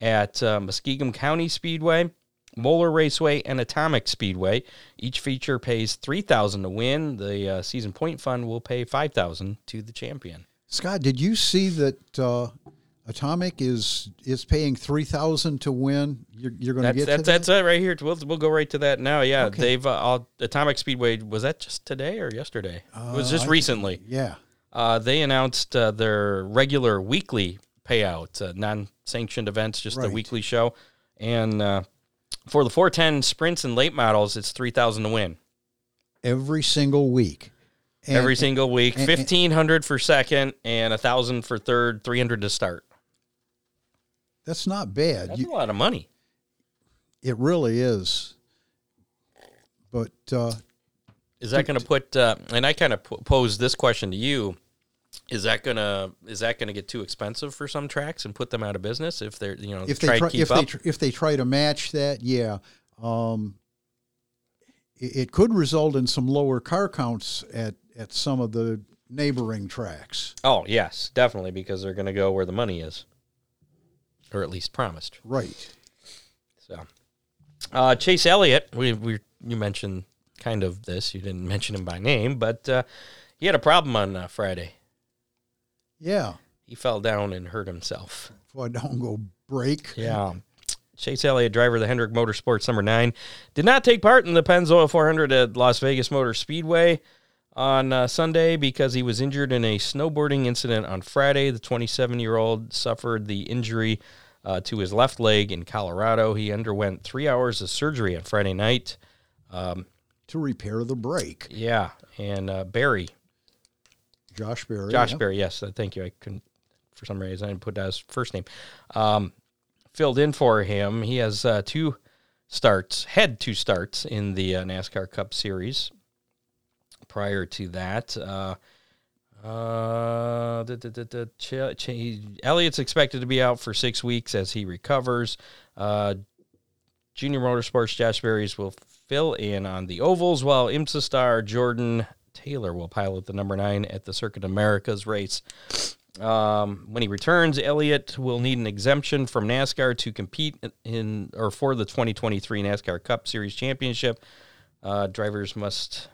at uh, Muskingum County Speedway, Moler Raceway, and Atomic Speedway. Each feature pays three thousand to win. The uh, season point fund will pay five thousand to the champion. Scott, did you see that uh, Atomic is is paying three thousand to win? You're, you're going to get that's to that? that's it right here. We'll we'll go right to that now. Yeah, Okay. they've uh, Atomic Speedway was that just today or yesterday? it was just Uh, recently. Yeah. Uh, they announced uh, their regular weekly payout, uh, non-sanctioned events, just the weekly show, and uh, for the 410 sprints and late models, it's three thousand to win Every single week. And- every single week. and- and- Fifteen hundred for second and a thousand for third. Three hundred to start. That's not bad. That's You- a lot of money. it really is. But uh, Is that going to put? Uh, and I kind of p- posed this question to you: Is that gonna is that gonna get too expensive for some tracks and put them out of business if they're you know if try they try, to keep if up? they tr- if they try to match that, yeah, um, it, it could result in some lower car counts at at some of the neighboring tracks. oh yes, definitely because they're going to go where the money is, or at least promised. Right. So, uh, Chase Elliott, we we you mentioned kind of this. You didn't mention him by name, but uh, he had a problem on uh, Friday. Yeah. He fell down and hurt himself. I don't go break. Yeah. Chase Elliott, driver of the Hendrick Motorsports number nine, did not take part in the Pennzoil 400 at Las Vegas Motor Speedway on uh, Sunday because he was injured in a snowboarding incident on Friday. The 27 year old suffered the injury uh, to his left leg in Colorado. He underwent three hours of surgery on Friday night. Um, to repair the break. Yeah, and uh, Barry, Josh Berry. Josh yeah. Barry. Yes, uh, thank you. I couldn't for some reason I didn't put down his first name. Um, filled in for him. He has uh, two starts, had two starts in the uh, NASCAR Cup Series. Prior to that, uh, uh, the, the, the, Elliott's expected to be out for six weeks as he recovers. Uh, Junior Motorsports Josh Berries will fill in on the ovals, while IMSA star Jordan Taylor will pilot the number nine at the Circuit Americas race. Um, when he returns, Elliott will need an exemption from NASCAR to compete in or for the 2023 NASCAR Cup Series Championship. Uh, drivers must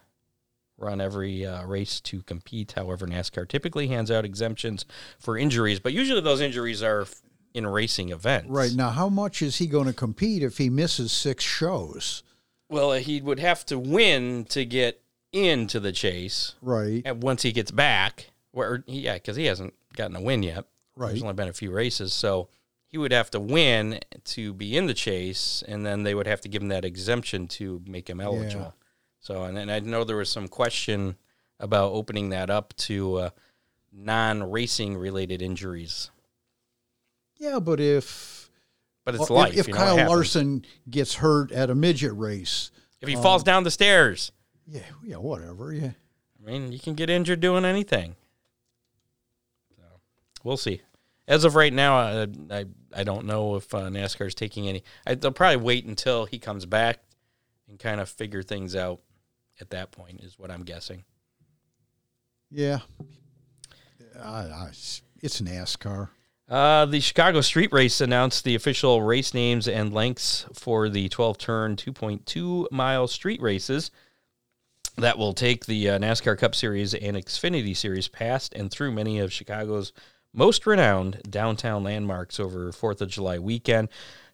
run every uh, race to compete. However, NASCAR typically hands out exemptions for injuries, but usually those injuries are in racing events. Right now, how much is he going to compete if he misses six shows? Well, he would have to win to get into the chase. Right. And once he gets back, where yeah, because he hasn't gotten a win yet. Right. There's only been a few races, so he would have to win to be in the chase, and then they would have to give him that exemption to make him eligible. So, and, and I know there was some question about opening that up to uh, non-racing related injuries, Yeah, but if but it's well, life. if, if know Kyle. Larson gets hurt at a midget race, if he um, falls down the stairs, yeah, yeah, whatever. Yeah. I mean, you can get injured doing anything. So we'll see. As of right now, I I, I don't know if uh, NASCAR is taking any. I, they'll probably wait until he comes back and kind of figure things out. At that point, is what I'm guessing. Yeah. I, I, it's NASCAR. Uh, the Chicago Street Race announced the official race names and lengths for the 12 turn, 2.2 mile street races that will take the uh, NASCAR Cup Series and Xfinity Series past and through many of Chicago's most renowned downtown landmarks over 4th of July weekend,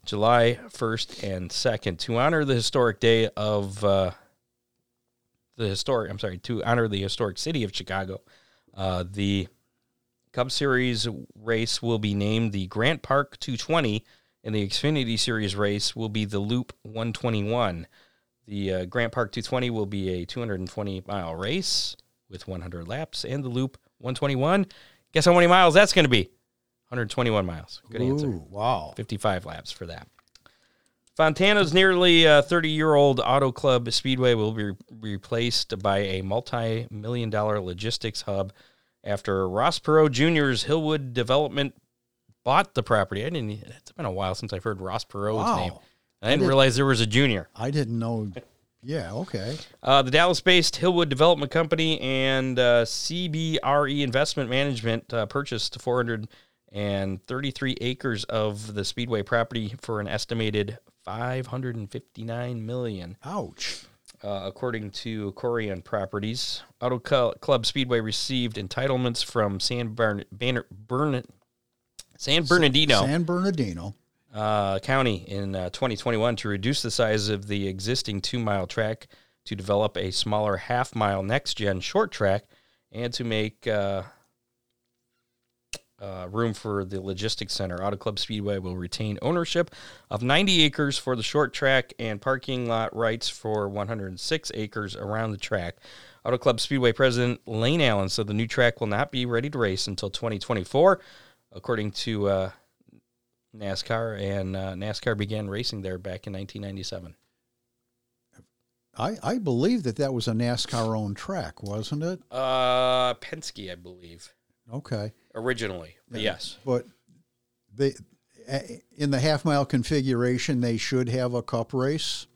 July 1st and 2nd, to honor the historic day of uh, the historic, I'm sorry, to honor the historic city of Chicago. Uh, the Cup Series race will be named the Grant Park 220, and the Xfinity Series race will be the Loop 121. The uh, Grant Park 220 will be a 220 mile race with 100 laps, and the Loop 121. Guess how many miles that's going to be? 121 miles. Good answer. Wow. 55 laps for that. Fontana's nearly 30 year old auto club Speedway will be replaced by a multi million dollar logistics hub after Ross Perot Jr.'s Hillwood Development bought the property. I didn't, it's been a while since I've heard Ross Perot's Wow. name. I didn't did- realize there was a junior. I didn't know. Yeah, okay. Uh, the Dallas based Hillwood Development Company and uh, CBRE Investment Management uh, purchased 433 acres of the Speedway property for an estimated 559 million. Ouch. Uh, according to Corian Properties, Auto Club Speedway received entitlements from San Bern- Banner- Bern- San Bernardino San Bernardino. uh, County in uh, 2021 to reduce the size of the existing two mile track to develop a smaller half mile next gen short track and to make uh, room for the logistics center. Auto Club Speedway will retain ownership of 90 acres for the short track and parking lot rights for 106 acres around the track. Auto Club Speedway President Lane Allen said the new track will not be ready to race until 2024, according to uh, NASCAR, and uh, NASCAR began racing there back in 1997. I, I believe that that was a NASCAR owned track, wasn't it? Uh, Penske, I believe, Okay. originally. But yes. But they in the half mile configuration, they should have a cup race.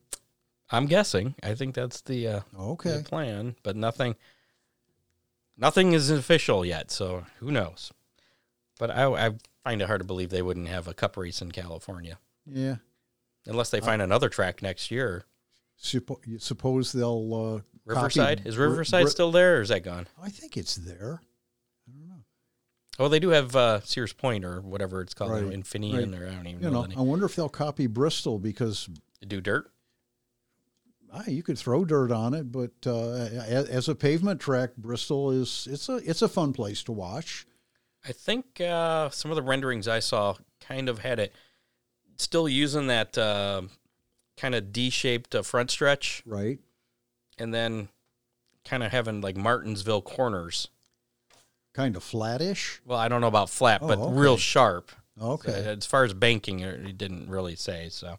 I'm guessing. I think that's the, uh, the Okay. plan, but nothing nothing is official yet, so who knows. But I, I find it hard to believe they wouldn't have a cup race in California Yeah. unless they find another track next year. Suppo- you suppose they'll uh, Riverside copy is Riverside Br- still there, or is that gone? I think it's there. Oh, they do have uh, Sears Point or whatever it's called, Right, Infineon, right. or I don't even You know. know, I wonder if they'll copy Bristol because do dirt. ah, you could throw dirt on it, but uh, as a pavement track, Bristol is it's a it's a fun place to watch. I think uh, some of the renderings I saw kind of had it still using that uh, kind of D-shaped uh, front stretch, Right. and then kind of having like Martinsville corners. Kind of flattish. Well, I don't know about flat, Oh, but okay. real sharp. Okay. As far as banking, he didn't really say. So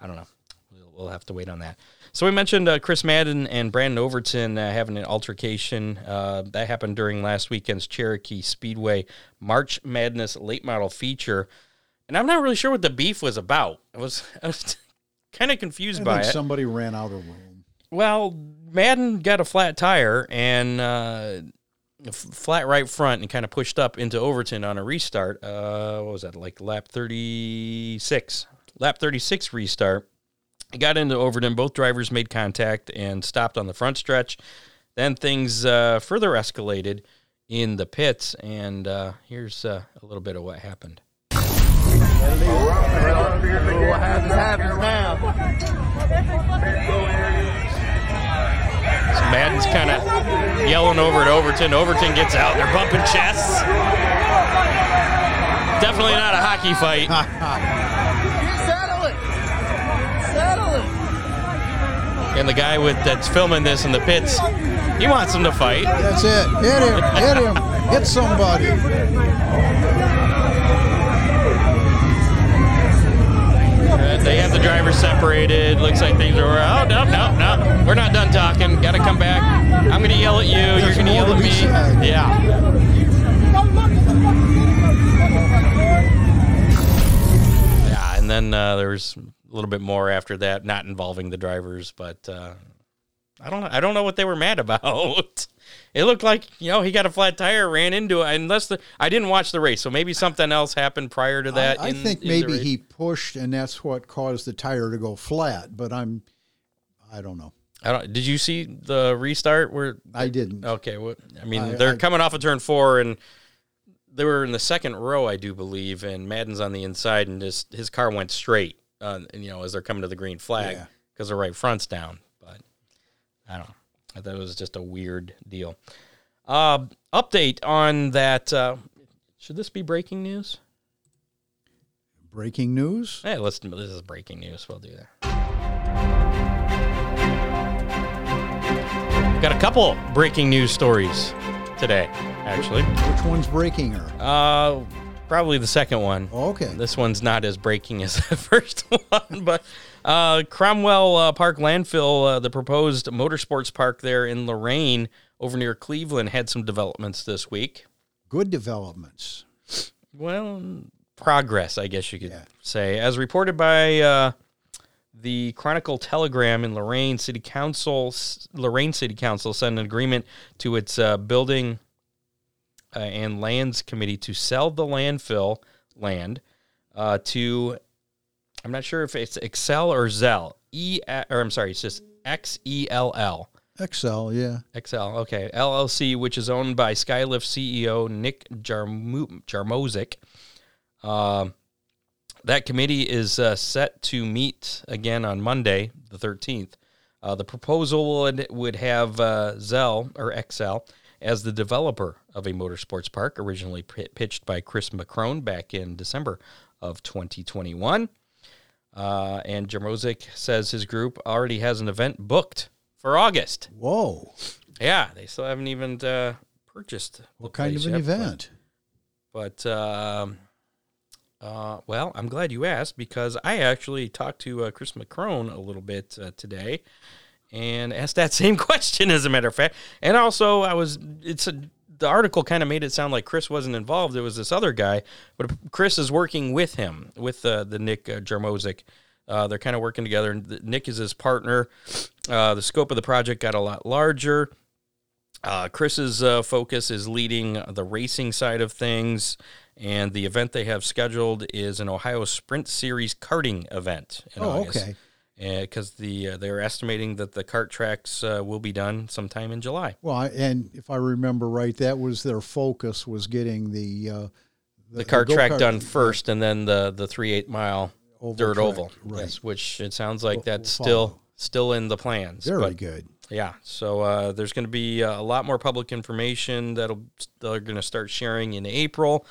I don't know. We'll, we'll have to wait on that. So we mentioned uh, Chris Madden and Brandon Overton uh, having an altercation. Uh, that happened during last weekend's Cherokee Speedway March Madness late model feature. And I'm not really sure what the beef was about. I was, I was kind of confused I by it. somebody ran out of room. Well, Madden got a flat tire and uh, flat right front and kind of pushed up into Overton on a restart. Uh, what was that, like lap 36? Lap 36 restart. He got into Overton. Both drivers made contact and stopped on the front stretch. Then things uh, further escalated in the pits. And uh, here's uh, a little bit of what happened. What happens, happens now. Madden's kind of yelling over at Overton. Overton gets out. They're bumping chests. Definitely not a hockey fight. Settle it. Settle it. And the guy with that's filming this in the pits, he wants them to fight. That's it. Hit him. Hit him. Hit somebody. They have the drivers separated. Looks like things are. Oh no, no, no! We're not done talking. Got to come back. I'm gonna yell at you. You're gonna yell at me. said. Yeah. Yeah, and then uh, there was a little bit more after that, not involving the drivers, but uh, I don't. I don't know what they were mad about. It looked like you know he got a flat tire, ran into it. Unless the I didn't watch the race, so maybe something else happened prior to that. I, I in- think in maybe he pushed, and that's what caused the tire to go flat. But I'm, I don't know. I don't. Did you see the restart where? I didn't. Okay, what I mean, I- they're I- coming off of turn four, and they were in the second row, I do believe, and Madden's on the inside, and his his car went straight. Uh, and, you know, as they're coming to the green flag Yeah. because the right front's down. But I don't know. I thought it was just a weird deal. Uh, update on that. Uh, should this be breaking news? Breaking news. Hey, let's. This is breaking news. We'll do that. Got a couple breaking news stories today, actually. Which one's breaking her? Uh, probably the second one. Okay. This one's not as breaking as the first one, but uh, Cromwell uh, Park landfill, uh, the proposed motorsports park there in Lorain, over near Cleveland, had some developments this week. Good developments. Well, progress, I guess you could Yeah. say, as reported by uh, the Chronicle Telegram in Lorain City Council. Lorain City Council sent an agreement to its uh, building uh, and lands committee to sell the landfill land uh, to. I'm not sure if it's Excel or Zell. E or I'm sorry, it's just X E L L. Excel, yeah. XL, okay. LLC, which is owned by Skylift CEO Nick Jarmo- Jarmozik. Um that committee is uh, set to meet again on Monday, the 13th. Uh, the proposal would, would have uh, Zell, or XL, as the developer of a motorsports park, originally p- pitched by Chris McCrone back in December of 2021. Uh, and Jarmozik says his group already has an event booked for August. Whoa. Yeah, they still haven't even uh, purchased. What kind of an yet, event? But, um, uh, well, I'm glad you asked because I actually talked to uh, Chris McCrone a little bit uh, today and asked that same question, as a matter of fact. And also, I was it's a the article kind of made it sound like Chris wasn't involved. It was this other guy, but Chris is working with him, with uh, the Nick uh, Jarmozik. Uh, they're kind of working together. and Nick is his partner. Uh, the scope of the project got a lot larger. Uh, Chris's uh, focus is leading the racing side of things, and the event they have scheduled is an Ohio Sprint Series karting event in Oh, August. okay. Because the uh, they're estimating that the cart tracks uh, will be done sometime in July. Well, I- and if I remember right, that was their focus was getting the uh, The kart track go-kart- done first, and then the the three eight mile Oval dirt track, oval, right. yes, which it sounds like Will- that's will still still in the plans. Very but- good. Yeah, so uh, there's going to be uh, a lot more public information that'll they're going to start sharing in April,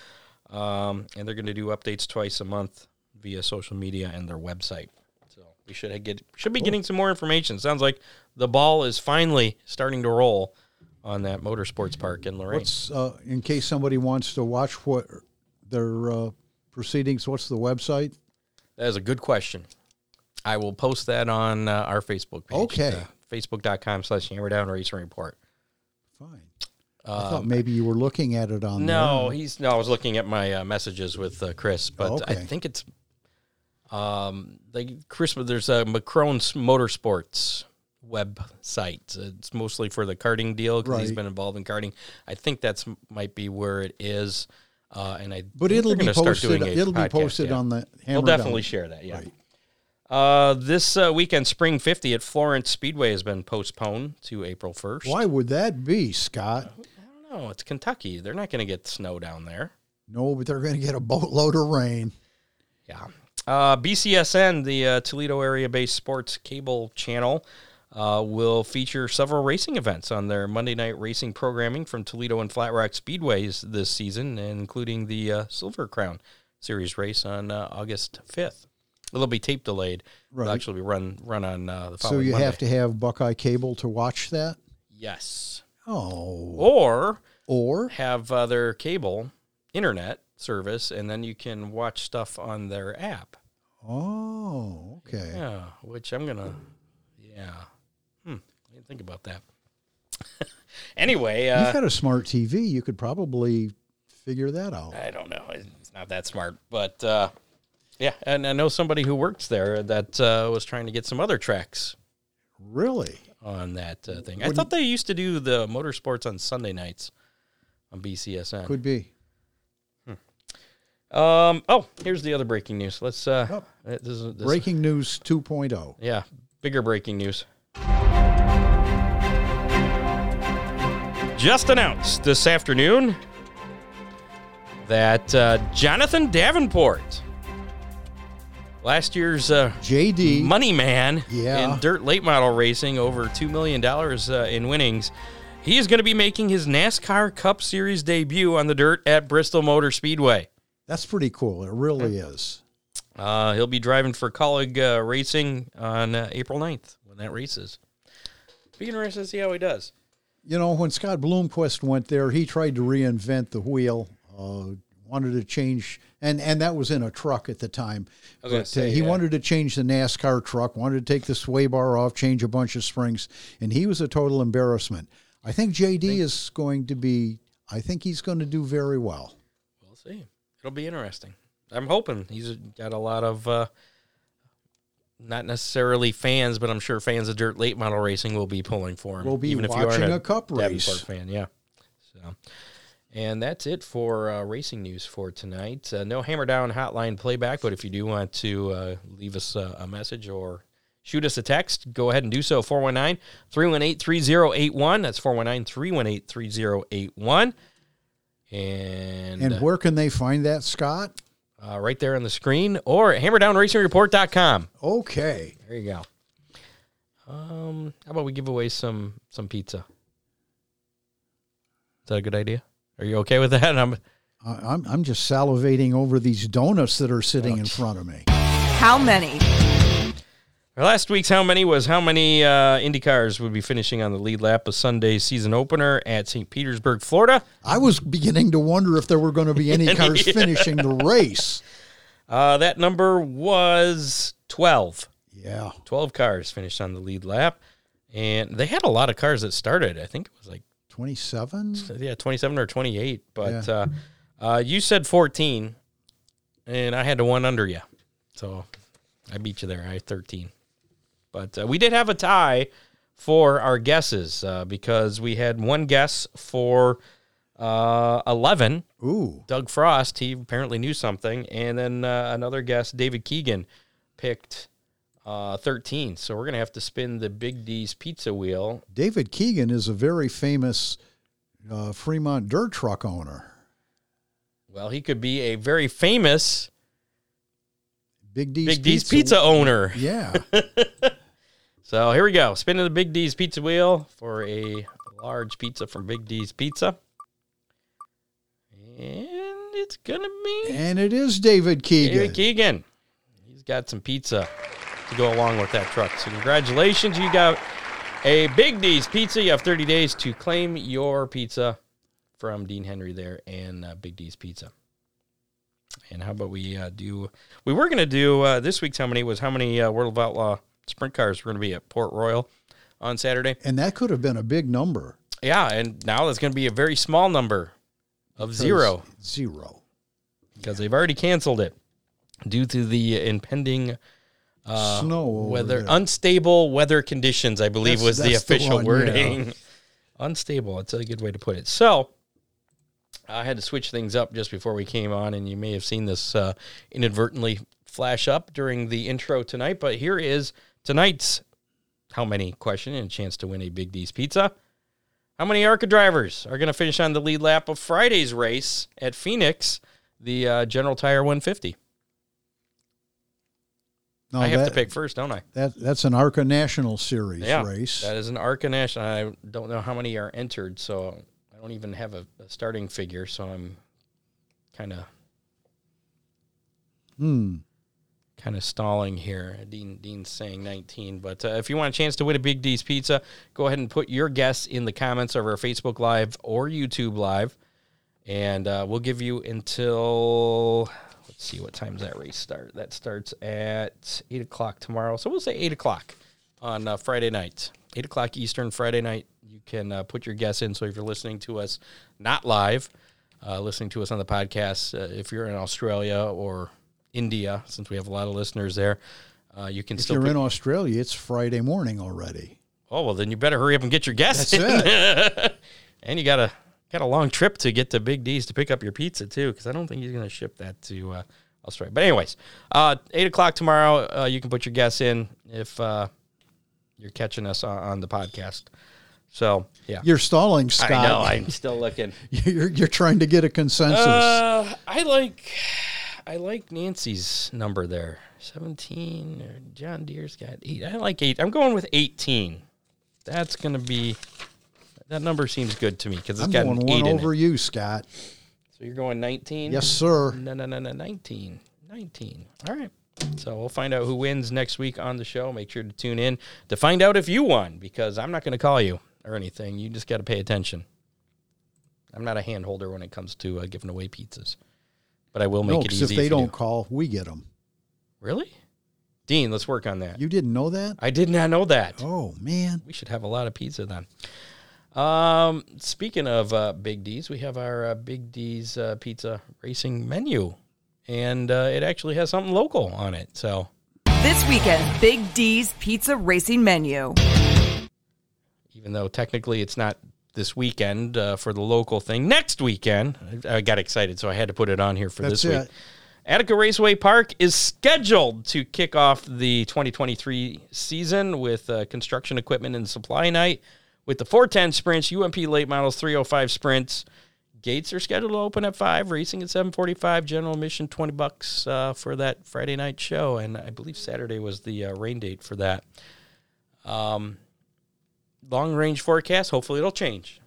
um, and they're going to do updates twice a month via social media and their website. So we should get should be getting some more information. Sounds like the ball is finally starting to roll on that motorsports park in Lorain. What's uh, in case somebody wants to watch what their uh, proceedings? What's the website? That is a good question. I will post that on uh, our Facebook page. Okay. Uh, Facebook.com slash Hammer Down Racing Report. Fine. I thought maybe you were looking at it on Um, No, there. he's no. I was looking at my uh, messages with uh, Chris, but I think it's um like Chris. There's a Macron's Motorsports website. It's mostly for the karting deal because he's been involved in karting. I think that's might be where it is. Uh, and I But it'll be posted. It'll be posted yeah. on the. We'll definitely Down. share that. Yeah. Right. Uh, this uh, weekend, Spring 50 at Florence Speedway has been postponed to April 1st. Why would that be, Scott? I don't know. It's Kentucky. They're not going to get snow down there. No, but they're going to get a boatload of rain. Yeah. Uh, BCSN, the uh, Toledo area based sports cable channel, uh, will feature several racing events on their Monday night racing programming from Toledo and Flat Rock Speedways this season, including the uh, Silver Crown Series race on uh, August 5th. It'll be tape delayed. It'll actually be run run on uh, the So you Monday. have to have Buckeye Cable to watch that. Yes. Oh, Or or have uh, their cable internet service, and then you can watch stuff on their app. oh, okay. Yeah, which I'm gonna. Yeah, hmm. I didn't think about that. anyway, You've uh, got a smart TV. You could probably figure that out. I don't know. It's not that smart, but uh, yeah, and I know somebody who works there that uh, was trying to get some other tracks Really? on that uh, thing. I thought they used to do the motorsports on Sunday nights on BCSN. Could be. Um. Oh, here's the other breaking news. Let's. Uh, Oh. this is this, Breaking news oh. 2.0. Yeah, bigger breaking news. Just announced this afternoon that uh, Jonathan Davenport, last year's uh, JD. money man Yeah. in dirt late model racing, over $2 million uh, in winnings, he is going to be making his NASCAR Cup Series debut on the dirt at Bristol Motor Speedway. That's pretty cool. It really is. Uh, he'll be driving for Kaulig uh, Racing on uh, April 9th when that race is. Be interested to see how he does. You know, when Scott Bloomquist went there, he tried to reinvent the wheel. Uh, wanted to change, and and that was in a truck at the time. But say, uh, he yeah. wanted to change the NASCAR truck. Wanted to take the sway bar off, change a bunch of springs, and he was a total embarrassment. I think JD is going to be. I think he's going to do very well. We'll see. It'll be interesting. I'm hoping he's got a lot of, uh, not necessarily fans, but I'm sure fans of dirt late model racing will be pulling for him. We'll be even if you aren't watching a, a cup Davenport race. fan. Yeah. So, and that's it for uh, racing news for tonight. Uh, no hammer down hotline playback, but if you do want to uh, leave us uh, a message or shoot us a text, go ahead and do so. 419 318 3081. That's 419 318 3081. And, And uh, where can they find that, Scott? uh, right there on the screen or at hammerdownracingreport.com. Okay. There you go. Um, how about we give away some some pizza? Is that a good idea? Are you okay with that? I'm I- I'm I'm just salivating over these donuts that are sitting Oh, in front of me. How many? Last week's how many was how many uh, Indy cars would be finishing on the lead lap of Sunday's season opener at St. Petersburg, Florida. I was beginning to wonder if there were going to be any cars Yeah. finishing the race. Uh, that number was 12. Yeah. 12 cars finished on the lead lap. And they had a lot of cars that started. I think it was like 27? yeah, 27 or 28. But Yeah. uh, uh, you said 14, and I had to one under you. So I beat you there. I had 13. But uh, we did have a tie for our guesses uh, because we had one guess for uh, 11. Ooh. Doug Frost, he apparently knew something. And then uh, another guess, David Keegan, picked uh, 13. So we're going to have to spin the Big D's pizza wheel David Keegan is a very famous uh, Fremont dirt truck owner. Well, he could be a very famous Big D's, Big D's pizza owner. Yeah. So here we go. Spinning the Big D's pizza wheel for a large pizza from Big D's Pizza. And it's going to be and it is David Keegan. David Keegan. He's got some pizza to go along with that truck. So congratulations, you got a Big D's Pizza. You have 30 days to claim your pizza from Dean Henry there and uh, Big D's Pizza. And how about we uh, do? We were going to do uh, this week's how many was how many uh, World of Outlaw sprint cars were going to be at Port Royal on Saturday. And that could have been a big number. Yeah, and now it's going to be a very small number of zero Zero. because they've already canceled it due to the impending uh, Snow weather, there. unstable weather conditions. I believe That's- was the that's the official one, wording. Unstable. That's a good way to put it. So I had to switch things up just before we came on, and you may have seen this uh, inadvertently flash up during the intro tonight. But here is tonight's how many question and a chance to win a Big D's pizza. How many ARCA drivers are going to finish on the lead lap of Friday's race at Phoenix, the uh, General Tire 150? No, I have that, to pick first, don't I? That, that's an ARCA National Series Yeah, race. that is an ARCA National. I don't know how many are entered, so I don't even have a, a starting figure. So I'm kind of Hmm. Kind of stalling here. Dean Dean's saying 19, but uh, if you want a chance to win a Big D's pizza, go ahead and put your guess in the comments of our Facebook Live or YouTube Live, and uh, we'll give you until let's see what time's that race start. That starts at eight o'clock tomorrow, so we'll say eight o'clock on uh, Friday night, eight o'clock Eastern Friday night. You can uh, put your guess in. So if you're listening to us not live, uh, listening to us on the podcast, uh, if you're in Australia or India, since we have a lot of listeners there, uh, you can If still. you're put- in Australia, it's Friday morning already. oh well, then you better hurry up and get your in. and you got a got a long trip to get to Big D's to pick up your pizza too, because I don't think he's going to ship that to uh, Australia. But anyways, uh, eight o'clock tomorrow. Uh, you can put your guess in if uh, you're catching us on, on the podcast. So yeah, You're stalling, Scott. I know. I'm still looking. you're, you're trying to get a consensus. Uh, I like I like Nancy's number there. Seventeen. Or John Deere's got eight. I like eight. I'm going with eighteen. That's gonna be. That number seems good to me because it's I'm got going an one eight in over it. you, Scott. So you're going nineteen. Yes, sir. No, no, no, no. 19. 19. All right. So we'll find out who wins next week on the show. Make sure to tune in to find out if you won because I'm not going to call you or anything. You just got to pay attention. I'm not a hand holder when it comes to uh, giving away pizzas, but I will make No, it because easy. if they don't do. call, we get them. really, Dean, let's work on that. You didn't know that? I did not know that. Oh man, We should have a lot of pizza then. Um, speaking of uh, Big D's, we have our uh, Big D's uh, pizza racing menu, and uh, it actually has something local on it. So This weekend, Big D's Pizza Racing Menu. even though technically it's not this weekend uh, for the local thing, next weekend I, I got excited, so I had to put it on here for That's this week. Attica Raceway Park is scheduled to kick off the 2023 season with uh, construction equipment and supply night with the 410 sprints, UMP late models, 305 sprints. Gates are scheduled to open at five. Racing at 7:45. General admission 20 bucks uh, for that Friday night show, and I believe Saturday was the uh, rain date for that. Um, long range forecast. Hopefully, it'll change.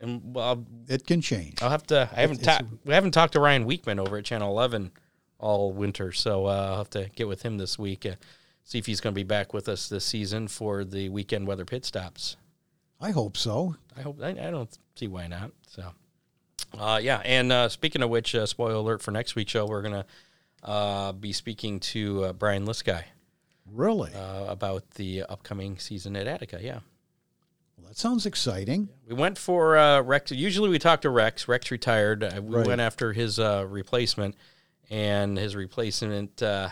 And well, it can change. I'll have to. I haven't talked. We haven't talked to Ryan Weekman over at Channel Eleven all winter, so uh, I'll have to get with him this week. Uh, see if he's going to be back with us this season for the weekend weather pit stops. I hope so. I hope. I, I don't see why not. So, uh, yeah. And uh, speaking of which, uh, spoiler alert for next week's show, we're gonna uh, be speaking to uh, Brian Lisky Really? uh, about the upcoming season at Attica. Yeah. Well, that sounds exciting. We went for uh, Rex. Usually we talk to Rex. Rex retired. Uh, we Right. went after his uh, replacement, and his replacement uh,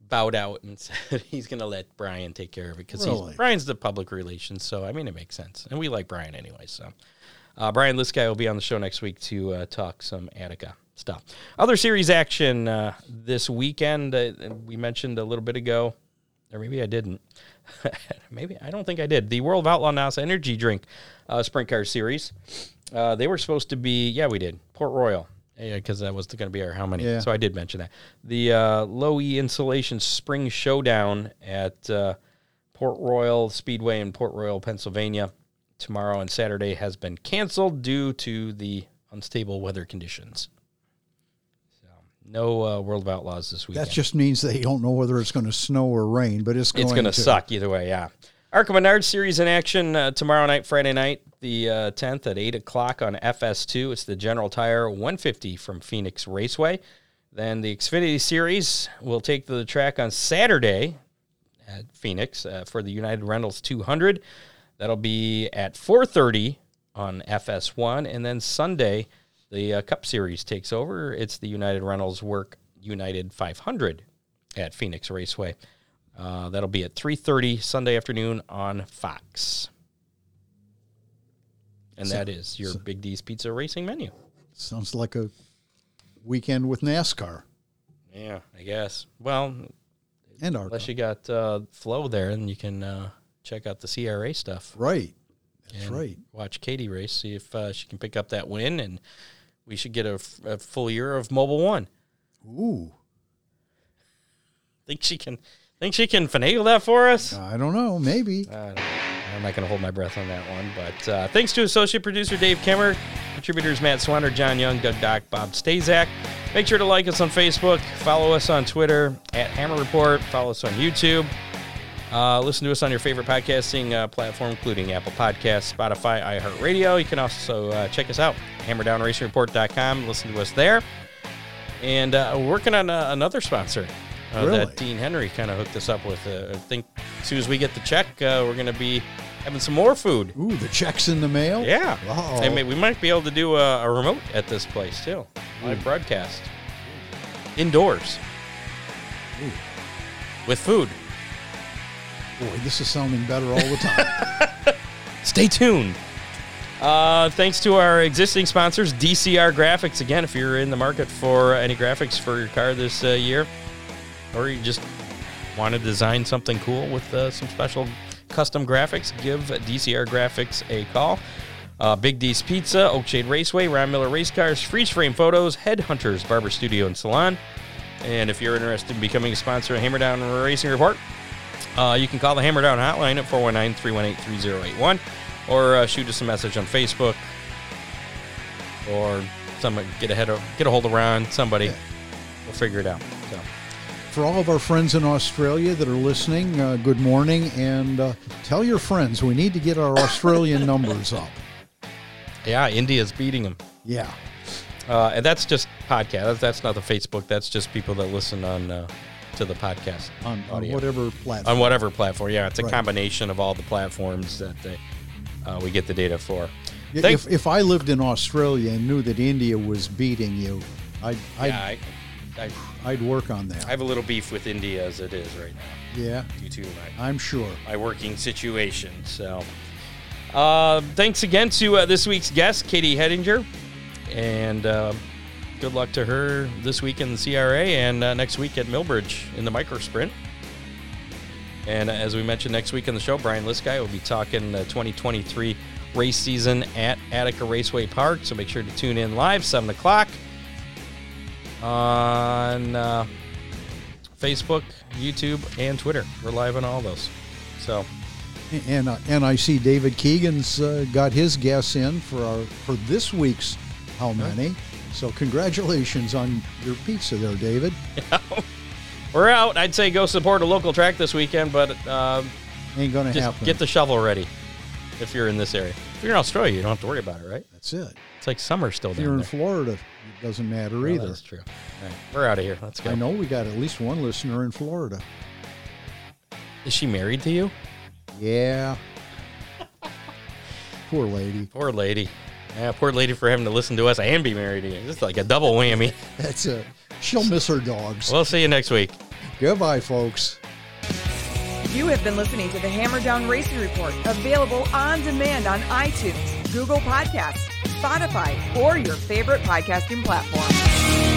bowed out and said he's going to let Brian take care of it because Really? Brian's the public relations. So I mean, it makes sense, and we like Brian anyway. So uh, Brian, this guy will be on the show next week to uh, talk some Attica stuff. Other series action uh, this weekend. Uh, we mentioned a little bit ago, or maybe I didn't. maybe I don't think I did. The World of Outlaw NASA Energy Drink uh, Sprint Car Series. Uh, they were supposed to be. Yeah, we did. Port Royal. Yeah, because that was going to be our how many. Yeah. So I did mention that. The uh, low E insulation spring showdown at uh, Port Royal Speedway in Port Royal, Pennsylvania, tomorrow and Saturday has been canceled due to the unstable weather conditions. No uh, World of Outlaws this weekend. That just means they don't know whether it's going to snow or rain, but it's going it's going to to suck either way. Yeah. ARCA Menard series in action uh, tomorrow night, Friday night, the uh, 10th at 8 o'clock on FS2. It's the General Tire 150 from Phoenix Raceway. Then the Xfinity series will take the track on Saturday at Phoenix uh, for the United Rentals 200. That'll be at 4:30 on FS1, and then Sunday the uh, Cup Series takes over. It's the United Rentals Work United 500 at Phoenix Raceway. Uh, that'll be at 3:30 Sunday afternoon on Fox. And that is your Big D's Pizza racing menu. Sounds like a weekend with NASCAR Yeah, I guess. Well, and our unless you got uh, Flo there, and you can uh, check out the CRA stuff. right. That's right. Watch Katie race, see if uh, she can pick up that win, and we should get a full year of Mobil One. Ooh, Think she can? Think she can finagle that for us? I don't know. Maybe. I'm not going to hold my breath on that one. But uh, thanks to associate producer Dave Kimmer, contributors Matt Swanner, John Young, Doug Dock, Bob Stazak. Make sure to like us on Facebook, follow us on Twitter at Hammer Report, follow us on YouTube. Uh, listen to us on your favorite podcasting uh, platform, including Apple Podcasts, Spotify, iHeartRadio. You can also uh, check us out, hammerdownracingreport.com. Listen to us there. And uh, we're working on uh, another sponsor uh, Really? that Dean Henry kind of hooked us up with. Uh, I think as soon as we get the check, uh, we're going to be having some more food. Ooh, the checks in the mail. Yeah. And may- we might be able to do a, a remote at this place too. Live broadcast. Indoors. With food. Boy, this is sounding better all the time. Stay tuned. Uh, thanks to our existing sponsors, DCR Graphics. Again, if you're in the market for any graphics for your car this uh, year, or you just want to design something cool with uh, some special custom graphics, give DCR Graphics a call. Uh, Big D's Pizza, Oakshade Raceway, Ron Miller Race Cars, Freeze Frame Photos, Headhunters Barber Studio and Salon. And if you're interested in becoming a sponsor of Hammer Down Racing Report, uh, you can call the Hammer Down hotline at 419 318 3081 or uh, shoot us a message on Facebook or some, get, ahead of, get a hold of Ron, somebody. We'll figure it out. So. For all of our friends in Australia that are listening, uh, good morning, and uh, tell your friends we need to get our Australian numbers up. Yeah, India's beating them. Yeah. Uh, and that's just podcast. That's, that's not the Facebook. That's just people that listen on uh, to the podcast On, on whatever platform. on whatever platform. Yeah, it's a Right. combination of all the platforms that they, uh, we get the data for. If, if I lived in Australia and knew that India was beating you, I'd, I'd, yeah, I, I, I'd work on that. I have a little beef with India as it is right now yeah, You too, my I'm sure. my working situation. So, uh, thanks again to uh, this week's guest, Katie Hettinger, and uh, good luck to her this week in the CRA and uh, next week at Millbridge in the micro sprint. And uh, as we mentioned next week on the show, Brian Lisky will be talking the 2023 race season at Attica Raceway Park. So make sure to tune in live, 7 o'clock on uh, Facebook, YouTube, and Twitter. We're live on all those. So, And uh, and I see David Keegan's uh, got his guess in for our for this week's how many. So congratulations on your pizza there, David. we're out. I'd say go support a local track this weekend, but um, Ain't gonna just happen. get the shovel ready if you're in this area. If you're in Australia, you don't have to worry about it, right? That's it. It's like summer still If down you're in there. Florida, it doesn't matter Well, either. That's true. All right, we're out of here. Let's go. I know we got at least one listener in Florida. Is she married to you? Yeah. Poor lady. Poor lady. Yeah, poor lady for having to listen to us and be married to you. It's like a double whammy. That's it. She'll miss her dogs. we'll see you next week. Goodbye, folks. You have been listening to the Hammer Down Racing Report, available on demand on iTunes, Google Podcasts, Spotify, or your favorite podcasting platform.